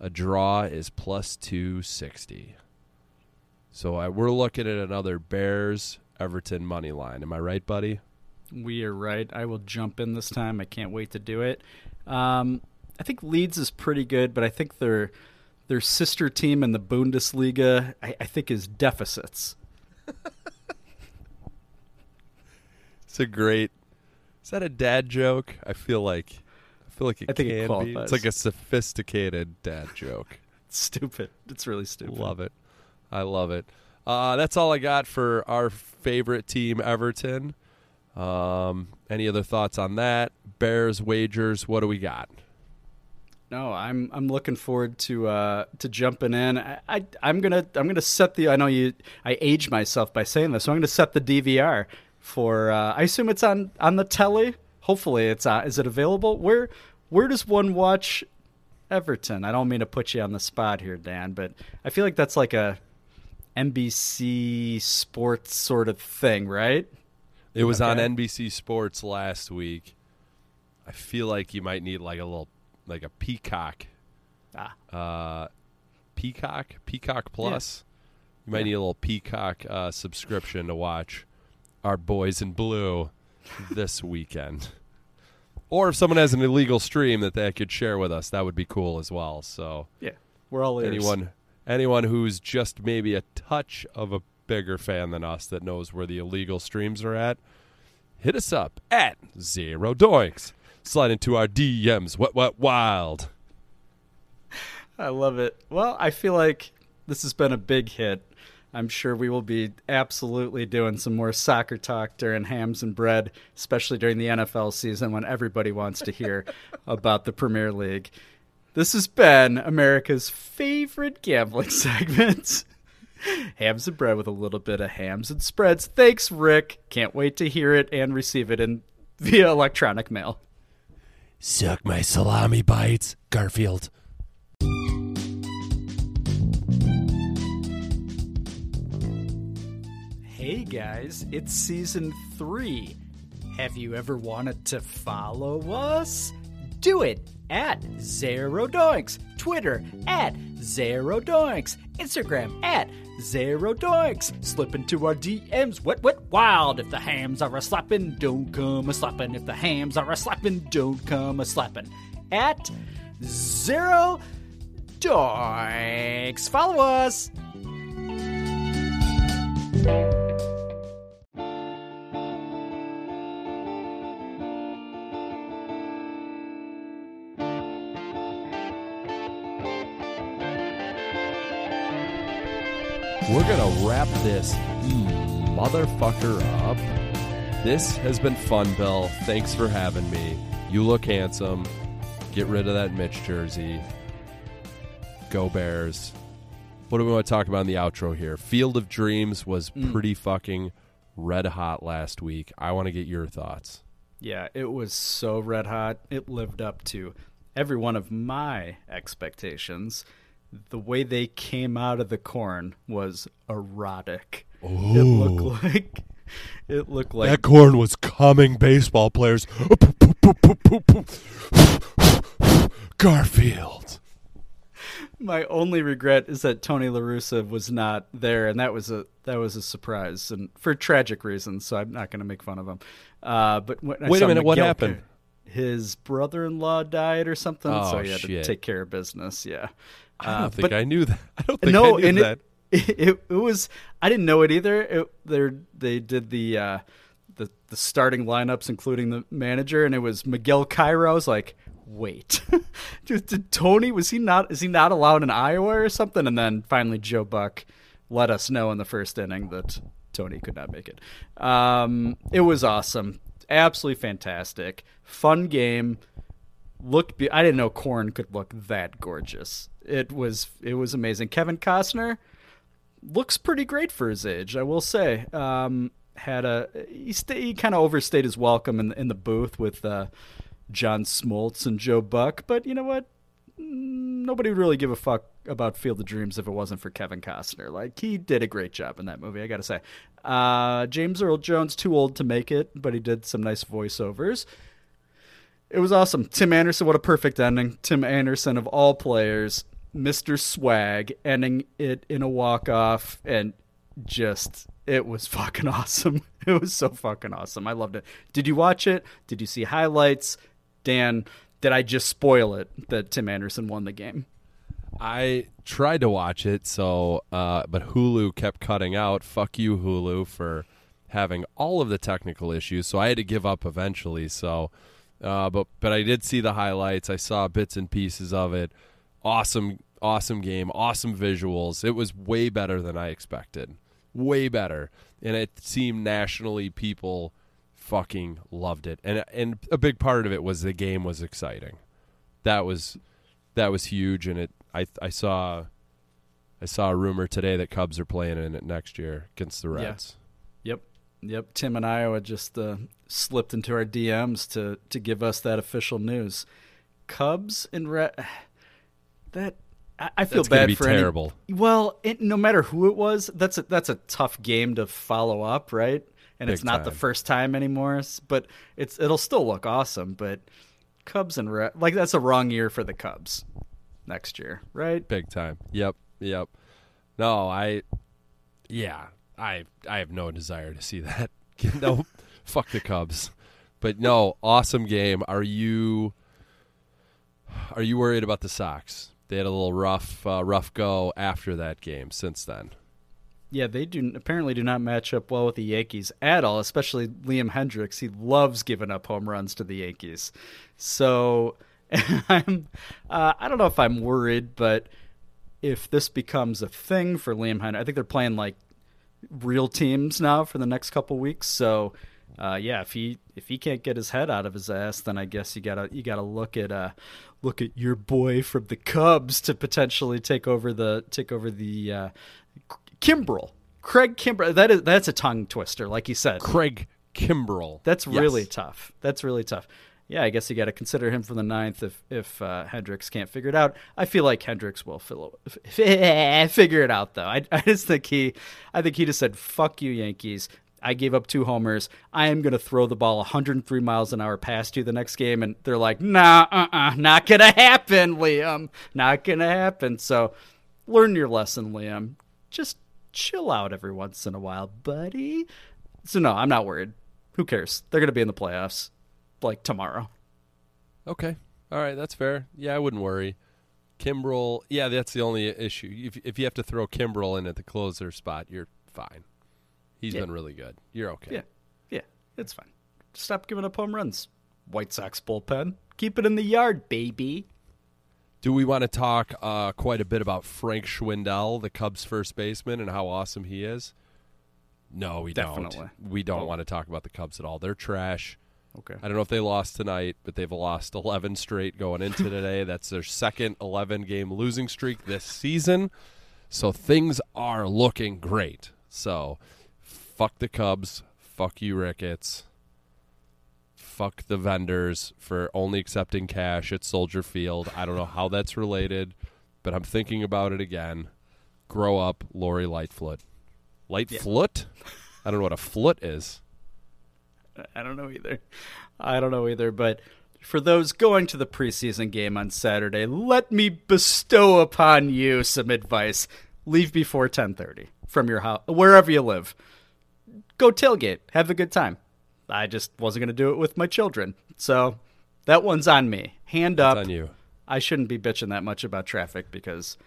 A draw is plus two sixty. So I, we're looking at another Bears Everton money line. Am I right, buddy? We are right. I will jump in this time. I can't wait to do it. Um, I think Leeds is pretty good, but I think their their sister team in the Bundesliga, I, I think, is deficits. It's a great. Is that a dad joke? I feel like. I feel like it I think it can be. It's like a sophisticated dad joke. It's stupid. It's really stupid. Love it. I love it. Uh, that's all I got for our favorite team, Everton. Um, any other thoughts on that? Bears wagers. What do we got? No, I'm I'm looking forward to uh, to jumping in. I, I I'm gonna I'm gonna set the. I know you. I age myself by saying this, so I'm gonna set the DVR for. Uh, I assume it's on on the telly. Hopefully, it's uh, is it available? Where where does one watch Everton? I don't mean to put you on the spot here, Dan, but I feel like that's like a NBC sports sort of thing, right? It was on NBC Sports last week. I feel like you might need like a little, like a Peacock. Ah. Uh, Peacock, Peacock Plus. You might need a little Peacock uh, subscription to watch our boys in blue this weekend. Or if someone has an illegal stream that they could share with us, that would be cool as well. So Yeah, we're all ears. anyone anyone who's just maybe a touch of a bigger fan than us that knows where the illegal streams are at, hit us up at zero doinks. Slide into our DMs. What what wild? I love it. Well, I feel like this has been a big hit. I'm sure we will be absolutely doing some more soccer talk during hams and bread, especially during the NFL season when everybody wants to hear about the Premier League. This has been America's favorite gambling segment. hams and bread with a little bit of hams and spreads. Thanks, Rick. Can't wait to hear it and receive it in via electronic mail. Suck my salami bites, Garfield. Hey guys, it's season three. Have you ever wanted to follow us? Do it at Zero Doinks, Twitter at Zero Doinks, Instagram at Zero Doinks. Slip into our DMs, what what wild. If the hams are a slapping, don't come a slapping. If the hams are a slapping, don't come a slapping. At Zero Doinks. Follow us. We're gonna wrap this motherfucker up. This has been fun, Bill. Thanks for having me. You look handsome. Get rid of that Mitch jersey. Go Bears. What do we want to talk about in the outro here? Field of Dreams was mm. pretty fucking red hot last week. I want to get your thoughts. Yeah, it was so red hot. It lived up to every one of my expectations. The way they came out of the corn was erotic. It looked like it looked like that corn was coming baseball players. Garfield. my only regret is that Tony LaRussa was not there, and that was a that was a surprise, and for tragic reasons. So I'm not going to make fun of him. Uh, but when I Wait a minute, what happened? His brother-in-law died or something, Oh, so he had to take care of business. Yeah, I don't Uh, think I knew that. I don't think no, I knew that. It, it, it was I didn't know it either. It, they they did the uh, the the starting lineups, including the manager, and it was Miguel Cairo. I was like, wait, did, did Tony was he not is he not allowed in Iowa or something? And then finally Joe Buck let us know in the first inning that Tony could not make it. Um, it was awesome, absolutely fantastic, fun game look be- I didn't know corn could look that gorgeous. It was it was amazing. Kevin Costner looks pretty great for his age, I will say. Um, had a he, he kind of overstayed his welcome in in the booth with uh, John Smoltz and Joe Buck, but you know what? Mm, Nobody would really give a fuck about Field of Dreams if it wasn't for Kevin Costner. Like he did a great job in that movie, I got to say. Uh, James Earl Jones too old to make it, but he did some nice voiceovers. It was awesome. Tim Anderson, what a perfect ending. Tim Anderson, of all players, Mr. Swag, ending it in a walk off, and just, it was fucking awesome. It was so fucking awesome. I loved it. Did you watch it? Did you see highlights? Dan, did I just spoil it that Tim Anderson won the game? I tried to watch it, so uh, but Hulu kept cutting out. Fuck you, Hulu, for having all of the technical issues. So I had to give up eventually. So, uh, but but I did see the highlights. I saw bits and pieces of it. Awesome, awesome game. Awesome visuals. It was way better than I expected. Way better, and it seemed nationally people fucking loved it. And and a big part of it was the game was exciting. That was that was huge, and it. I I saw, I saw a rumor today that Cubs are playing in it next year against the Reds. Yep. Tim and Iowa just uh, slipped into our DMs to to give us that official news. Cubs and Red. That I, I feel That's bad for any- terrible. well, it, no matter who it was, that's a that's a tough game to follow up, right? And it's Big not the first time anymore, but it's it'll still look awesome. But Cubs and Red, like that's a wrong year for the Cubs next year, right? Big time. Yep. Yep. No, I. Yeah, I I have no desire to see that. no, fuck the Cubs. But no, awesome game. Are you? Are you worried about the Sox? They had a little rough uh, rough go after that game. Since then, Yeah, they do apparently do not match up well with the Yankees at all, especially Liam Hendriks. He loves giving up home runs to the Yankees. So I'm uh, I don't know if I'm worried, but if this becomes a thing for Liam Hendriks, I think they're playing like real teams now for the next couple weeks. So, uh, yeah, if he if he can't get his head out of his ass, then I guess you gotta you gotta look at uh, look at your boy from the Cubs to potentially take over the take over the uh, Kimbrel. Craig Kimbrel. That is that's a tongue twister, like you said. Craig Kimbrel. That's Yes. really tough. That's really tough. Yeah, I guess you got to consider him for the ninth if if uh, Hendriks can't figure it out. I feel like Hendriks will fill, figure it out though. I, I just think he, I think he just said, "Fuck you, Yankees." I gave up two homers. I am going to throw the ball 103 miles an hour past you the next game, and they're like, "Nah, uh, uh not gonna happen, Liam. Not gonna happen." So, learn your lesson, Liam. Just chill out every once in a while, buddy. So no, I'm not worried. Who cares? They're going to be in the playoffs like tomorrow. Okay. All right, that's fair. Yeah, I wouldn't worry. Kimbrel, yeah, that's the only issue. If if you have to throw Kimbrel in at the closer spot, you're fine. He's Yeah. been really good. You're okay. Yeah, yeah, it's fine. Stop giving up home runs. White Sox bullpen. Keep it in the yard, baby. Do we want to talk uh, quite a bit about Frank Schwindel, the Cubs first baseman, and how awesome he is? No, we Definitely. don't. We don't want to talk about the Cubs at all. They're trash. Okay. I don't know if they lost tonight, but they've lost 11 straight going into today. That's their second 11 game losing streak this season. So things are looking great. So fuck the Cubs. Fuck you, Ricketts. Fuck the vendors for only accepting cash at Soldier Field. I don't know how that's related, but I'm thinking about it again. Grow up, Lori Lightfoot. Lightfoot? I don't know what a foot is. I don't know either. I don't know either. But for those going to the preseason game on Saturday, let me bestow upon you some advice. Leave before 10:30 from your house, wherever you live. Go tailgate. Have a good time. I just wasn't going to do it with my children, so that one's on me. Hand up. on you. I shouldn't be bitching that much about traffic because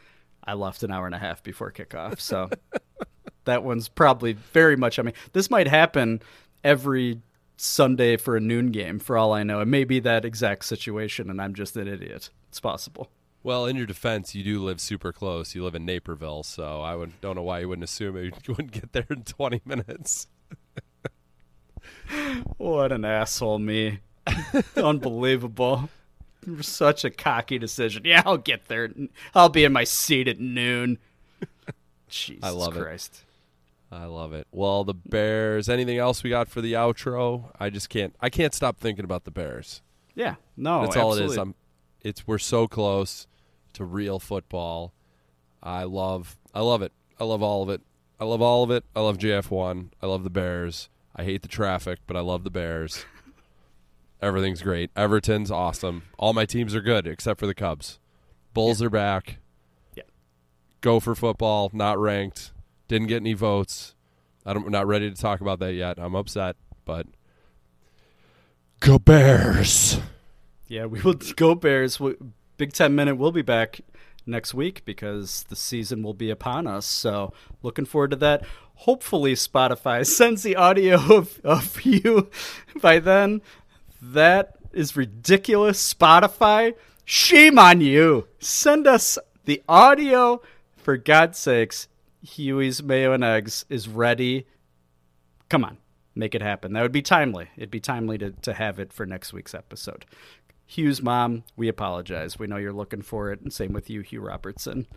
I left an hour and a half before kickoff. So that one's probably very much on me. This might happen every Sunday for a noon game, for all I know. It may be that exact situation, and I'm just an idiot. It's possible. Well, in your defense, you do live super close. You live in Naperville, so I would, don't know why you wouldn't assume it, you wouldn't get there in 20 minutes. What an asshole, me. Unbelievable. Such a cocky decision. Yeah, I'll get there. I'll be in my seat at noon. Jesus I love Christ. it. I love it. Well, the Bears. Anything else we got for the outro? I just can't. I can't stop thinking about the Bears. Yeah, no, that's all it is. I'm. It's we're so close to real football. I love. I love it. I love all of it. I love all of it. I love JF one. I love the Bears. I hate the traffic, but I love the Bears. Everything's great. Everton's awesome. All my teams are good except for the Cubs. Bulls are back. Yeah. Go for football. Not ranked. Didn't get any votes. I'm not ready to talk about that yet. I'm upset, but go Bears. Yeah, we will go Bears. Big Ten Minute will be back next week because the season will be upon us. So looking forward to that. Hopefully Spotify sends the audio of, of you by then. That is ridiculous. Spotify, shame on you. Send us the audio for God's sakes. Huey's Mayo and Eggs is ready. Come on, make it happen. That would be timely. It'd be timely to, to have it for next week's episode. Hugh's mom, we apologize. We know you're looking for it, and same with you, Hugh Robertson.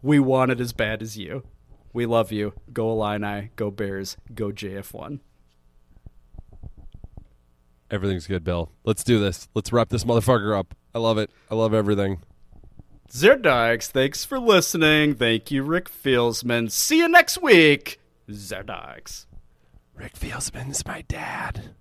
We want it as bad as you. We love you. Go Illini, go Bears, go JF1. Everything's good, Bill. Let's do this. Let's wrap this motherfucker up. I love it. I love everything. Zerdogs, thanks for listening. Thank you, Rick Fieldsman. See you next week. Zerdogs. Rick Fieldsman's my dad.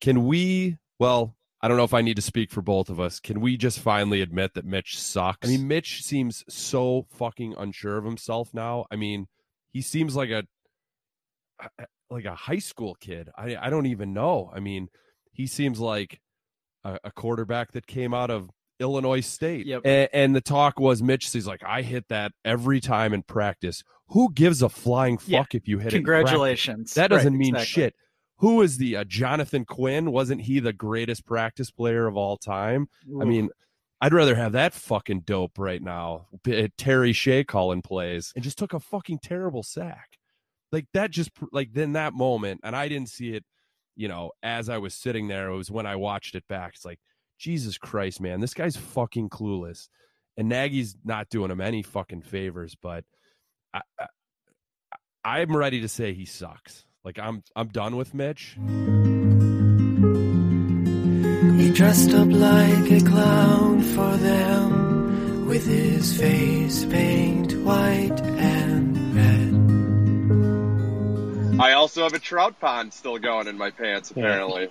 Can we? Well, I don't know if I need to speak for both of us. Can we just finally admit that Mitch sucks? I mean, Mitch seems so fucking unsure of himself now. I mean, he seems like a like a high school kid. I I don't even know. I mean, he seems like a, a quarterback that came out of Illinois State. Yep. And, and the talk was Mitch. He's like, I hit that every time in practice. Who gives a flying Yeah. fuck if you hit it? Congratulations. That doesn't Right, mean exactly. shit. Who is the uh, Jonathan Quinn? Wasn't he the greatest practice player of all time? I mean, I'd rather have that fucking dope right now. B- Terry Shea calling plays and just took a fucking terrible sack. Like that just like then that moment, and I didn't see it, you know, as I was sitting there. It was when I watched it back. It's like, Jesus Christ, man, this guy's fucking clueless. And Nagy's not doing him any fucking favors, but I, I, I'm ready to say he sucks. Like I'm I'm done with Mitch. He dressed up like a clown for them with his face paint white and red. I also have a trout pond still going in my pants, apparently.